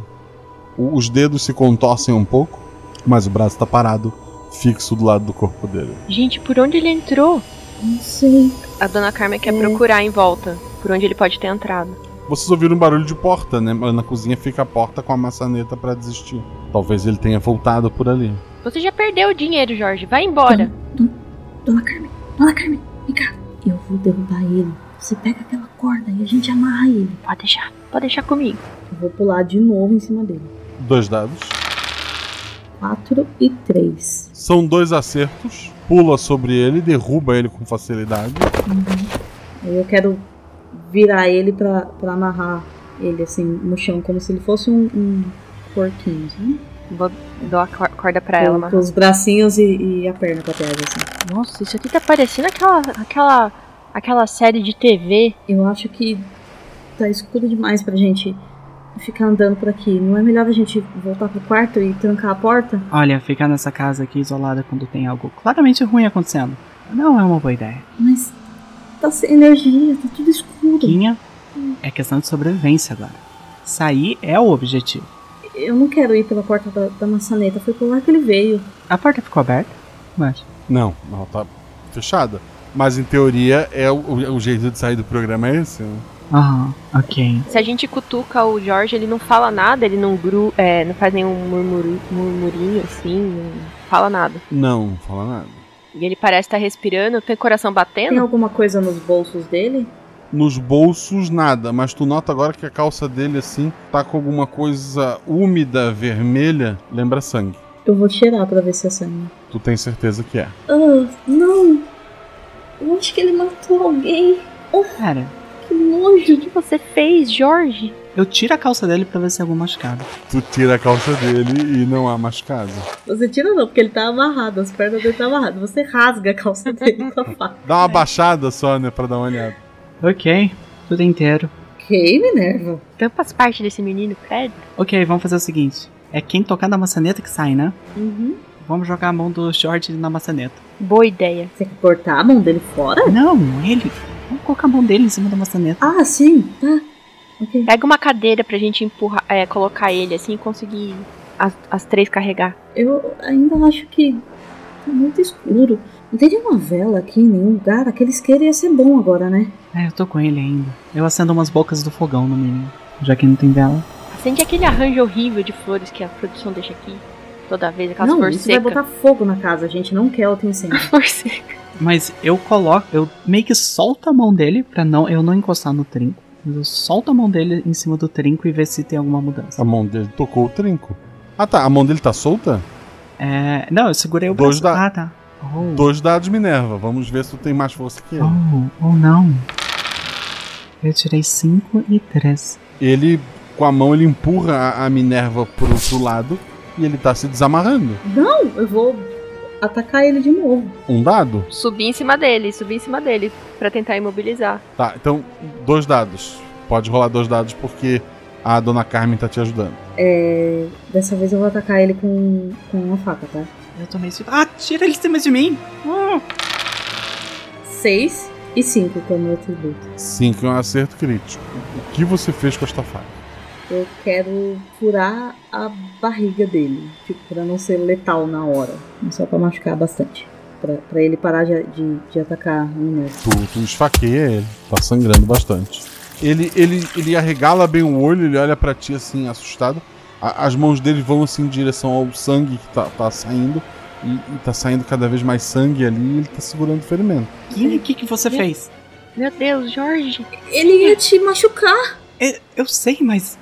Speaker 1: O- os dedos se contorcem um pouco, mas o braço tá parado, fixo do lado do corpo dele.
Speaker 8: Gente, por onde ele entrou?
Speaker 6: Não sei.
Speaker 8: A dona Carmen quer
Speaker 6: É.
Speaker 8: procurar em volta. Por onde ele pode ter entrado.
Speaker 1: Vocês ouviram um barulho de porta, né? Mas na cozinha fica a porta com a maçaneta pra desistir. Talvez ele tenha voltado por ali.
Speaker 8: Você já perdeu o dinheiro, Jorge. Vai embora.
Speaker 6: Dona Carmen, Dona Carmen, vem cá. Eu vou derrubar ele. Você pega aquela corda e a gente amarra ele.
Speaker 8: Pode deixar. Pode deixar comigo.
Speaker 6: Eu vou pular de novo em cima dele.
Speaker 1: Dois dados.
Speaker 6: Quatro e três.
Speaker 1: São dois acertos. Pula sobre ele, derruba ele com facilidade.
Speaker 6: Aí eu quero virar ele pra, pra amarrar ele assim no chão, como se ele fosse um, um porquinho, sabe?
Speaker 8: Vou dou a cor- corda pra ela,
Speaker 6: Com,
Speaker 8: mas...
Speaker 6: com os bracinhos e, e a perna pra trás, assim.
Speaker 8: Nossa, isso aqui tá parecendo aquela, aquela, aquela série de TV.
Speaker 6: Eu acho que tá escuro demais pra gente ficar andando por aqui. Não é melhor a gente voltar pro quarto e trancar a porta?
Speaker 7: Olha, ficar nessa casa aqui isolada quando tem algo claramente ruim acontecendo não é uma boa ideia.
Speaker 6: Mas tá sem energia, tá tudo escuro.
Speaker 7: Quinha, é questão de sobrevivência agora. Sair é o objetivo.
Speaker 6: Eu não quero ir pela porta da, da maçaneta, foi por lá que ele veio.
Speaker 7: A porta ficou aberta? Mas.
Speaker 1: Não, ela tá fechada. Mas em teoria é o, o- o jeito de sair do programa é esse, né?
Speaker 7: Aham, ok.
Speaker 8: Se a gente cutuca o Jorge, ele não fala nada, ele não, gru, é, não faz nenhum murmuru, murmurinho assim, não fala nada.
Speaker 1: Não, não fala nada.
Speaker 8: E ele parece estar respirando, tem coração
Speaker 6: Tem
Speaker 8: batendo?
Speaker 6: alguma coisa nos bolsos dele?
Speaker 1: Nos bolsos, nada, mas tu nota agora que a calça dele, assim, tá com alguma coisa úmida, vermelha, lembra sangue.
Speaker 6: Eu vou cheirar pra ver se é sangue.
Speaker 1: Tu tem certeza que é.
Speaker 6: Ah, não! Eu acho que ele matou alguém.
Speaker 7: Cara,
Speaker 6: Que nojo!
Speaker 8: O que você fez, Jorge?
Speaker 7: eu tiro a calça dele pra ver se é algum machucado.
Speaker 1: Tu tira a calça dele e não há machucado.
Speaker 6: Você tira não, porque ele tá amarrado, as pernas dele tá amarradas. Você rasga a calça dele com a faca.
Speaker 1: Dá uma baixada só, né, pra dar uma olhada.
Speaker 7: Ok, tudo inteiro.
Speaker 6: Ok, Minerva.
Speaker 8: Tampa as partes desse menino, credo.
Speaker 7: Ok, vamos fazer o seguinte. É quem tocar na maçaneta que sai, né?
Speaker 6: Uhum.
Speaker 7: Vamos jogar a mão do short na maçaneta.
Speaker 8: Boa ideia.
Speaker 6: Você quer cortar a mão dele fora?
Speaker 7: Não, ele. Vamos colocar a mão dele em cima da maçaneta.
Speaker 6: Ah, sim, tá. Ok.
Speaker 8: Pega uma cadeira pra gente empurrar, é, colocar ele assim e conseguir as, as três carregar.
Speaker 6: Eu ainda acho que tá muito escuro. Não tem nenhuma vela aqui em nenhum lugar. Aquele isqueiro ia ser bom agora, né?
Speaker 7: É, eu tô com ele ainda. Eu acendo umas bocas do fogão no mínimo. Já que não tem vela.
Speaker 8: Acende aquele arranjo horrível de flores que a produção deixa aqui. Toda vez, aquelas
Speaker 6: não,
Speaker 8: flores
Speaker 6: isso vai botar fogo na casa. A gente não quer outro incêndio.
Speaker 7: Mas eu coloco. Eu meio que solto a mão dele pra não, eu não encostar no trinco. Mas eu solto a mão dele em cima do trinco e ver se tem alguma mudança.
Speaker 1: A mão dele tocou o trinco. Ah tá, a mão dele tá solta?
Speaker 7: É. Não, eu segurei o
Speaker 1: Dois
Speaker 7: braço.
Speaker 1: da-
Speaker 7: Ah, tá. Oh.
Speaker 1: Dois dados Minerva. Vamos ver se tu tem mais força que ele.
Speaker 7: Oh, ou não. Eu tirei 5 e 3.
Speaker 1: Ele, com a mão, ele empurra a, a Minerva pro, pro lado e ele tá se desamarrando.
Speaker 6: não, eu vou atacar ele de novo.
Speaker 1: Um dado?
Speaker 8: Subir em cima dele, subir em cima dele pra tentar imobilizar.
Speaker 1: Tá, então, dois dados. Pode rolar dois dados porque a dona Carmen tá te ajudando.
Speaker 6: É, dessa vez eu vou atacar ele com, com uma faca, tá?
Speaker 7: Eu tomei esse. Ah, tira ele de cima de mim! Ah.
Speaker 6: Seis e cinco, que é o meu atributo.
Speaker 1: Cinco é um acerto crítico. O que você fez com esta faca?
Speaker 6: Eu quero furar a barriga dele, tipo, pra não ser letal na hora. Só pra machucar bastante. Pra, pra ele parar de, de, de atacar a Minerva.
Speaker 1: Tu, tu esfaqueia ele, tá sangrando bastante. Ele, ele, ele arregala bem o olho, ele olha pra ti assim, assustado. A- as mãos dele vão assim em direção ao sangue que tá, tá saindo. E, e tá saindo cada vez mais sangue ali e ele tá segurando o ferimento.
Speaker 7: O que, que você fez?
Speaker 8: Meu Deus, Jorge.
Speaker 6: Ele ia te machucar!
Speaker 7: Eu, eu sei, mas.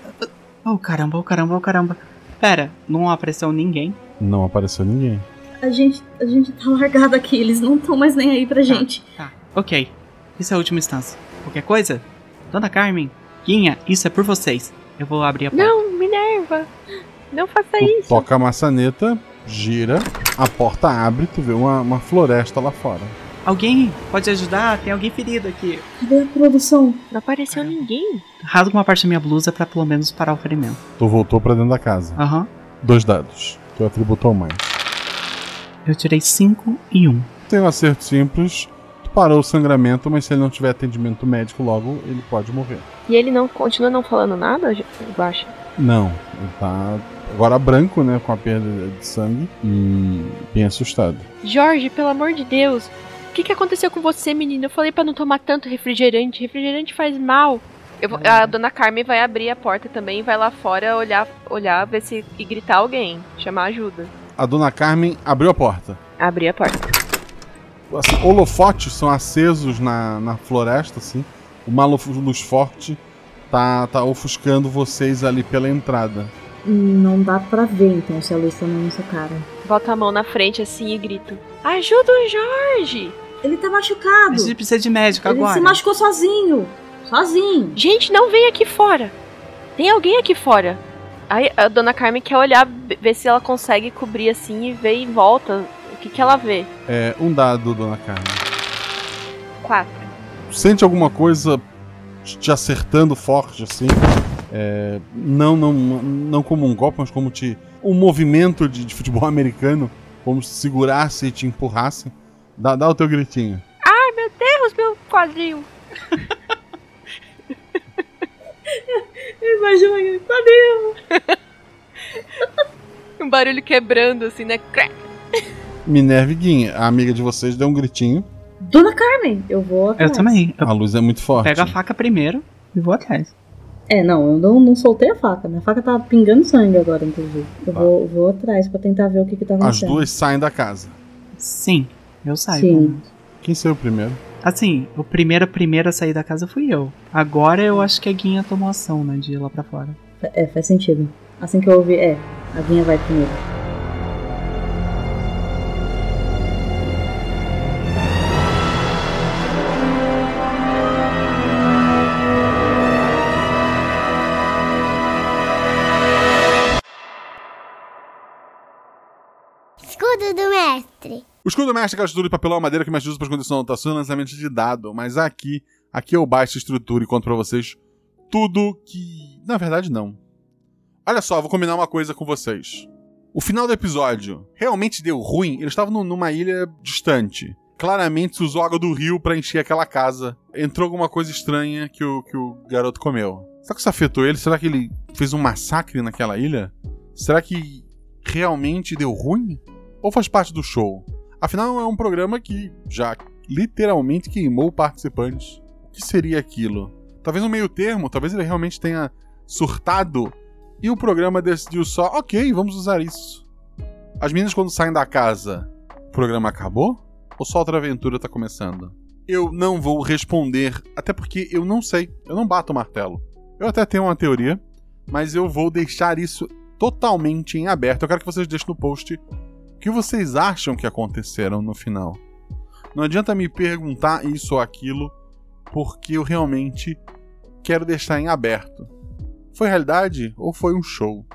Speaker 7: Oh caramba, oh caramba, oh caramba. Pera, não apareceu ninguém.
Speaker 1: Não apareceu ninguém.
Speaker 6: A gente, a gente tá largado aqui, eles não estão mais nem aí pra gente.
Speaker 7: Tá, ok. Isso é a última instância. Qualquer coisa? Dona Carmen, Guinha, isso é por vocês. Eu vou abrir a porta.
Speaker 8: Não, Minerva. Não faça
Speaker 1: Tu
Speaker 8: isso.
Speaker 1: toca a maçaneta, gira, a porta abre, tu vê uma, uma floresta lá fora.
Speaker 7: Alguém pode ajudar? Tem alguém ferido aqui.
Speaker 6: Cadê a produção?
Speaker 8: Não apareceu ninguém.
Speaker 7: Rasga uma parte da minha blusa pra pelo menos parar o ferimento.
Speaker 1: Tu voltou pra dentro da casa.
Speaker 7: Aham.
Speaker 1: Dois dados. Teu atributo ao mais.
Speaker 7: Eu tirei 5 e 1. Um.
Speaker 1: Tem um acerto simples. Tu parou o sangramento, mas se ele não tiver atendimento médico logo, ele pode morrer.
Speaker 8: E ele não continua não falando nada, Guaxa?
Speaker 1: Não, ele tá agora branco, né? Com a perda de sangue e bem assustado.
Speaker 8: Jorge, pelo amor de Deus. O que, que aconteceu com você, menino? Eu falei pra não tomar tanto refrigerante. Refrigerante faz mal. Eu a dona Carmen vai abrir a porta também, vai lá fora olhar, olhar, ver se e gritar alguém, chamar ajuda.
Speaker 1: A dona Carmen abriu a porta.
Speaker 8: Abrir a porta.
Speaker 1: Assim, holofotes são acesos na, na floresta, assim. Uma lu- luz forte tá, tá ofuscando vocês ali pela entrada.
Speaker 6: Não dá pra ver então se a luz tá na nossa cara.
Speaker 8: Bota a mão na frente assim e grito: Ajuda o Jorge!
Speaker 6: Ele tá machucado!
Speaker 7: A gente precisa de médico
Speaker 6: Ele
Speaker 7: agora.
Speaker 6: se machucou sozinho! Sozinho!
Speaker 8: Gente, não vem aqui fora! Tem alguém aqui fora! Aí a dona Carmen quer olhar, ver se ela consegue cobrir assim e ver em volta o que, que ela vê.
Speaker 1: É, um dado, dona Carmen.
Speaker 8: Quatro.
Speaker 1: Sente alguma coisa te acertando forte, assim? É, não, não, não como um golpe, mas como te. Um movimento de, de futebol americano, como se segurasse e te empurrasse. Dá, dá o teu gritinho.
Speaker 8: Ai, meu Deus, meu quadril.
Speaker 6: Imagina, quadril.
Speaker 8: Um barulho quebrando assim, né? Crack.
Speaker 1: Minerva e Guinha, a amiga de vocês, deu um gritinho.
Speaker 6: Dona Carmen, eu vou atrás.
Speaker 7: Eu também. Eu
Speaker 1: A luz é muito forte.
Speaker 7: pego a faca primeiro e vou atrás.
Speaker 6: É, não, eu não, não soltei a faca. Minha faca tá pingando sangue agora, inclusive. Eu vou, vou atrás pra tentar ver o que que tá
Speaker 1: As
Speaker 6: acontecendo.
Speaker 1: duas saem da casa.
Speaker 7: Sim, eu saio.
Speaker 6: Sim.
Speaker 1: Quem saiu primeiro?
Speaker 7: Assim, o primeiro, primeiro a sair da casa fui eu. Agora eu acho que a Guinha tomou ação, né? De ir lá pra fora.
Speaker 6: É, faz sentido. Assim que eu ouvir, é, a Vinha vai primeiro.
Speaker 1: O escudo mestre é aquela estrutura de papelão madeira que mestre usa para esconder sua anotação e lançamento de dado. Mas aqui, aqui eu baixo a estrutura e conto pra vocês tudo que. Na verdade, não. Olha só, vou combinar uma coisa com vocês. O final do episódio realmente deu ruim. Eles estavam nu- numa ilha distante. Claramente se usou água do rio pra encher aquela casa. Entrou alguma coisa estranha que o, que o garoto comeu. Será que isso afetou ele? Será que ele fez um massacre naquela ilha? Será que realmente deu ruim? Ou faz parte do show? Afinal, é um programa que já literalmente queimou participantes. O que seria aquilo? Talvez um meio termo, talvez ele realmente tenha surtado e o programa decidiu só, ok, vamos usar isso. As meninas, quando saem da casa, o programa acabou? Ou só outra aventura tá começando? Eu não vou responder, até porque eu não sei, eu não bato o martelo. Eu até tenho uma teoria, mas eu vou deixar isso totalmente em aberto. Eu quero que vocês deixem no post o que vocês acham que aconteceram no final. Não adianta me perguntar isso ou aquilo, porque eu realmente quero deixar em aberto. Foi realidade ou foi um show?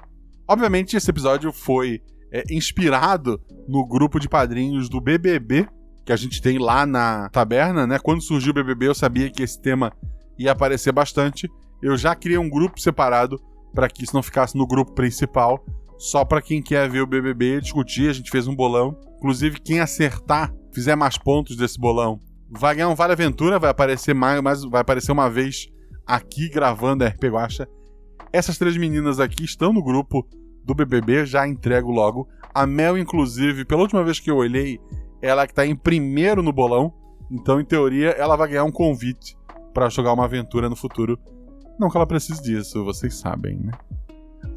Speaker 1: Obviamente, esse episódio foi é, inspirado no grupo de padrinhos do BBB que a gente tem lá na taberna, né? Quando surgiu o BBB, eu sabia que esse tema ia aparecer bastante. Eu já criei um grupo separado para que isso não ficasse no grupo principal, só para quem quer ver o BBB discutir. A gente fez um bolão. Inclusive, quem acertar, fizer mais pontos desse bolão, vai ganhar um Vale Aventura, vai aparecer mais, mais vai aparecer uma vez aqui gravando a RP Guacha. Essas três meninas aqui estão no grupo do BBB, já entrego logo. A Mel, inclusive, pela última vez que eu olhei, ela que tá em primeiro no bolão. Então, em teoria, ela vai ganhar um convite para jogar uma aventura no futuro. Não que ela precise disso, vocês sabem, né?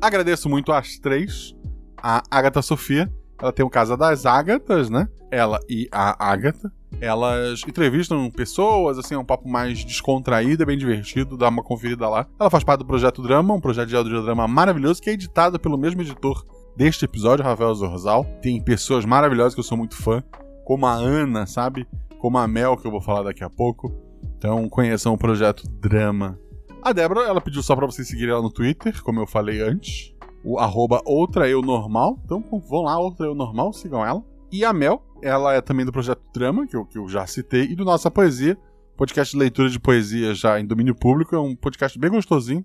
Speaker 1: Agradeço muito às três. A Agatha Sofia, ela tem o Casa das Ágatas, né? Ela e a Agatha. Elas entrevistam pessoas, assim, é um papo mais descontraído, é bem divertido, dá uma conferida lá. Ela faz parte do Projeto Drama, um projeto de audiodrama maravilhoso que é editado pelo mesmo editor deste episódio, Rafael Zorzal. Tem pessoas maravilhosas que eu sou muito fã, como a Ana, sabe? Como a Mel, que eu vou falar daqui a pouco. Então conheçam o Projeto Drama. A Débora, ela pediu só pra vocês seguirem ela no Twitter, como eu falei antes. O arroba outra eu normal. Então vão lá, outra eu normal, sigam ela. E a Mel, ela é também do Projeto Drama, que eu, que eu já citei, e do Nossa Poesia, podcast de leitura de poesia já em domínio público. É um podcast bem gostosinho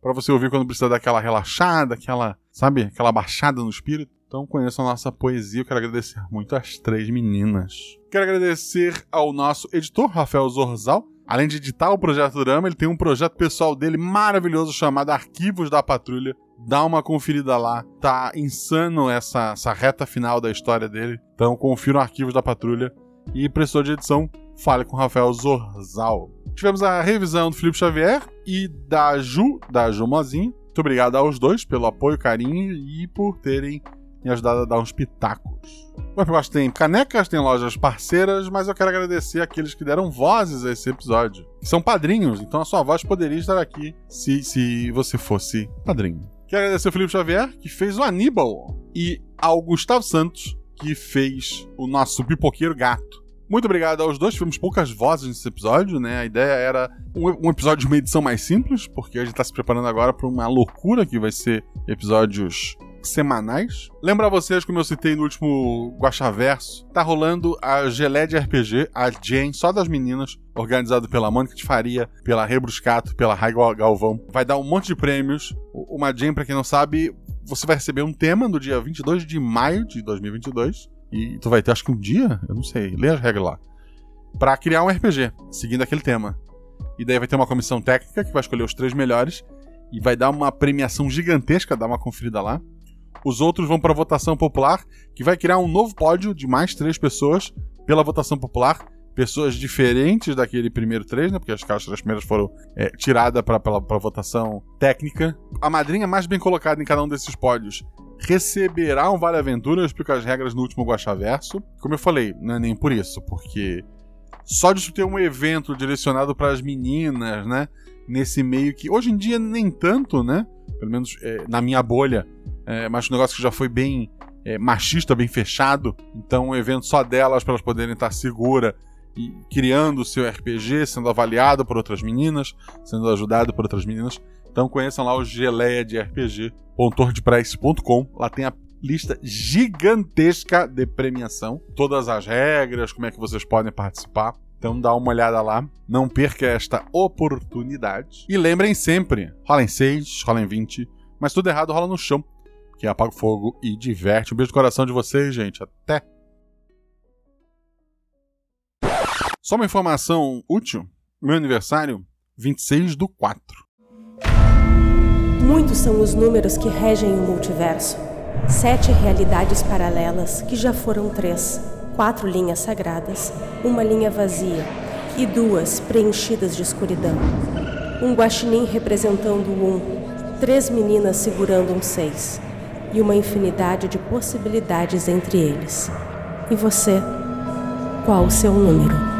Speaker 1: para você ouvir quando precisa daquela relaxada, aquela, sabe, aquela baixada no espírito. Então conheçam a nossa poesia. Eu quero agradecer muito às três meninas. Quero agradecer ao nosso editor, Rafael Zorzal. Além de editar o Projeto Drama, ele tem um projeto pessoal dele maravilhoso chamado Arquivos da Patrulha. Dá uma conferida lá. Tá insano essa, essa reta final da história dele. Então confira o Arquivos da Patrulha. E precisou de edição, fale com Rafael Zorzal. Tivemos a revisão do Felipe Xavier e da Ju, da Ju Mozinho. Muito obrigado aos dois pelo apoio, carinho e por terem me ajudado a dar uns pitacos. O Upcast tem canecas, tem lojas parceiras, mas eu quero agradecer aqueles que deram vozes a esse episódio. São padrinhos, então a sua voz poderia estar aqui se, se você fosse padrinho. Quero agradecer ao Felipe Xavier, que fez o Aníbal, e ao Gustavo Santos, que fez o nosso pipoqueiro gato. Muito obrigado aos dois. Tivemos poucas vozes nesse episódio, né? A ideia era um, um episódio de uma edição mais simples, porque a gente tá se preparando agora para uma loucura que vai ser episódios semanais. Lembrar vocês, como eu citei no último Guaxaverso, tá rolando a Gelé de RPG, a Jane, só das meninas, organizado pela Mônica de Faria, pela Rebruscato, pela Raigo Galvão. Vai dar um monte de prêmios. Uma Jane, pra quem não sabe, você vai receber um tema no dia 22 de maio de 2022. E tu vai ter, acho que um dia, eu não sei, lê as regras lá. Pra criar um RPG, seguindo aquele tema. E daí vai ter uma comissão técnica que vai escolher os três melhores. E vai dar uma premiação gigantesca, dá uma conferida lá. Os outros vão para votação popular, que vai criar um novo pódio de mais três pessoas pela votação popular. Pessoas diferentes daquele primeiro três, né? Porque as três primeiras foram é, tiradas para votação técnica. A madrinha mais bem colocada em cada um desses pódios receberá um Vale Aventura. Eu explico as regras no último Guaxaverso. Como eu falei, não é nem por isso, porque só de ter um evento direcionado para as meninas, né? Nesse meio que hoje em dia nem tanto, né? Pelo menos é, na minha bolha, é, mas um negócio que já foi bem é, machista, bem fechado. Então, um evento só delas para elas poderem estar segura e criando o seu RPG, sendo avaliado por outras meninas, sendo ajudado por outras meninas. Então conheçam lá o Geleia de RPG.ordpress.com. Lá tem a lista gigantesca de premiação, todas as regras, como é que vocês podem participar. Então dá uma olhada lá, não perca esta oportunidade. E lembrem sempre, rola em 6, rola em 20, mas tudo errado rola no chão, que apaga o fogo e diverte. Um beijo no coração de vocês, gente. Até! Só uma informação útil, meu aniversário, 26 do 4.
Speaker 11: Muitos são os números que regem o multiverso. Sete realidades paralelas, que já foram três. Quatro linhas sagradas, uma linha vazia e duas preenchidas de escuridão. Um guaxinim representando um, três meninas segurando um seis e uma infinidade de possibilidades entre eles. E você? Qual o seu número?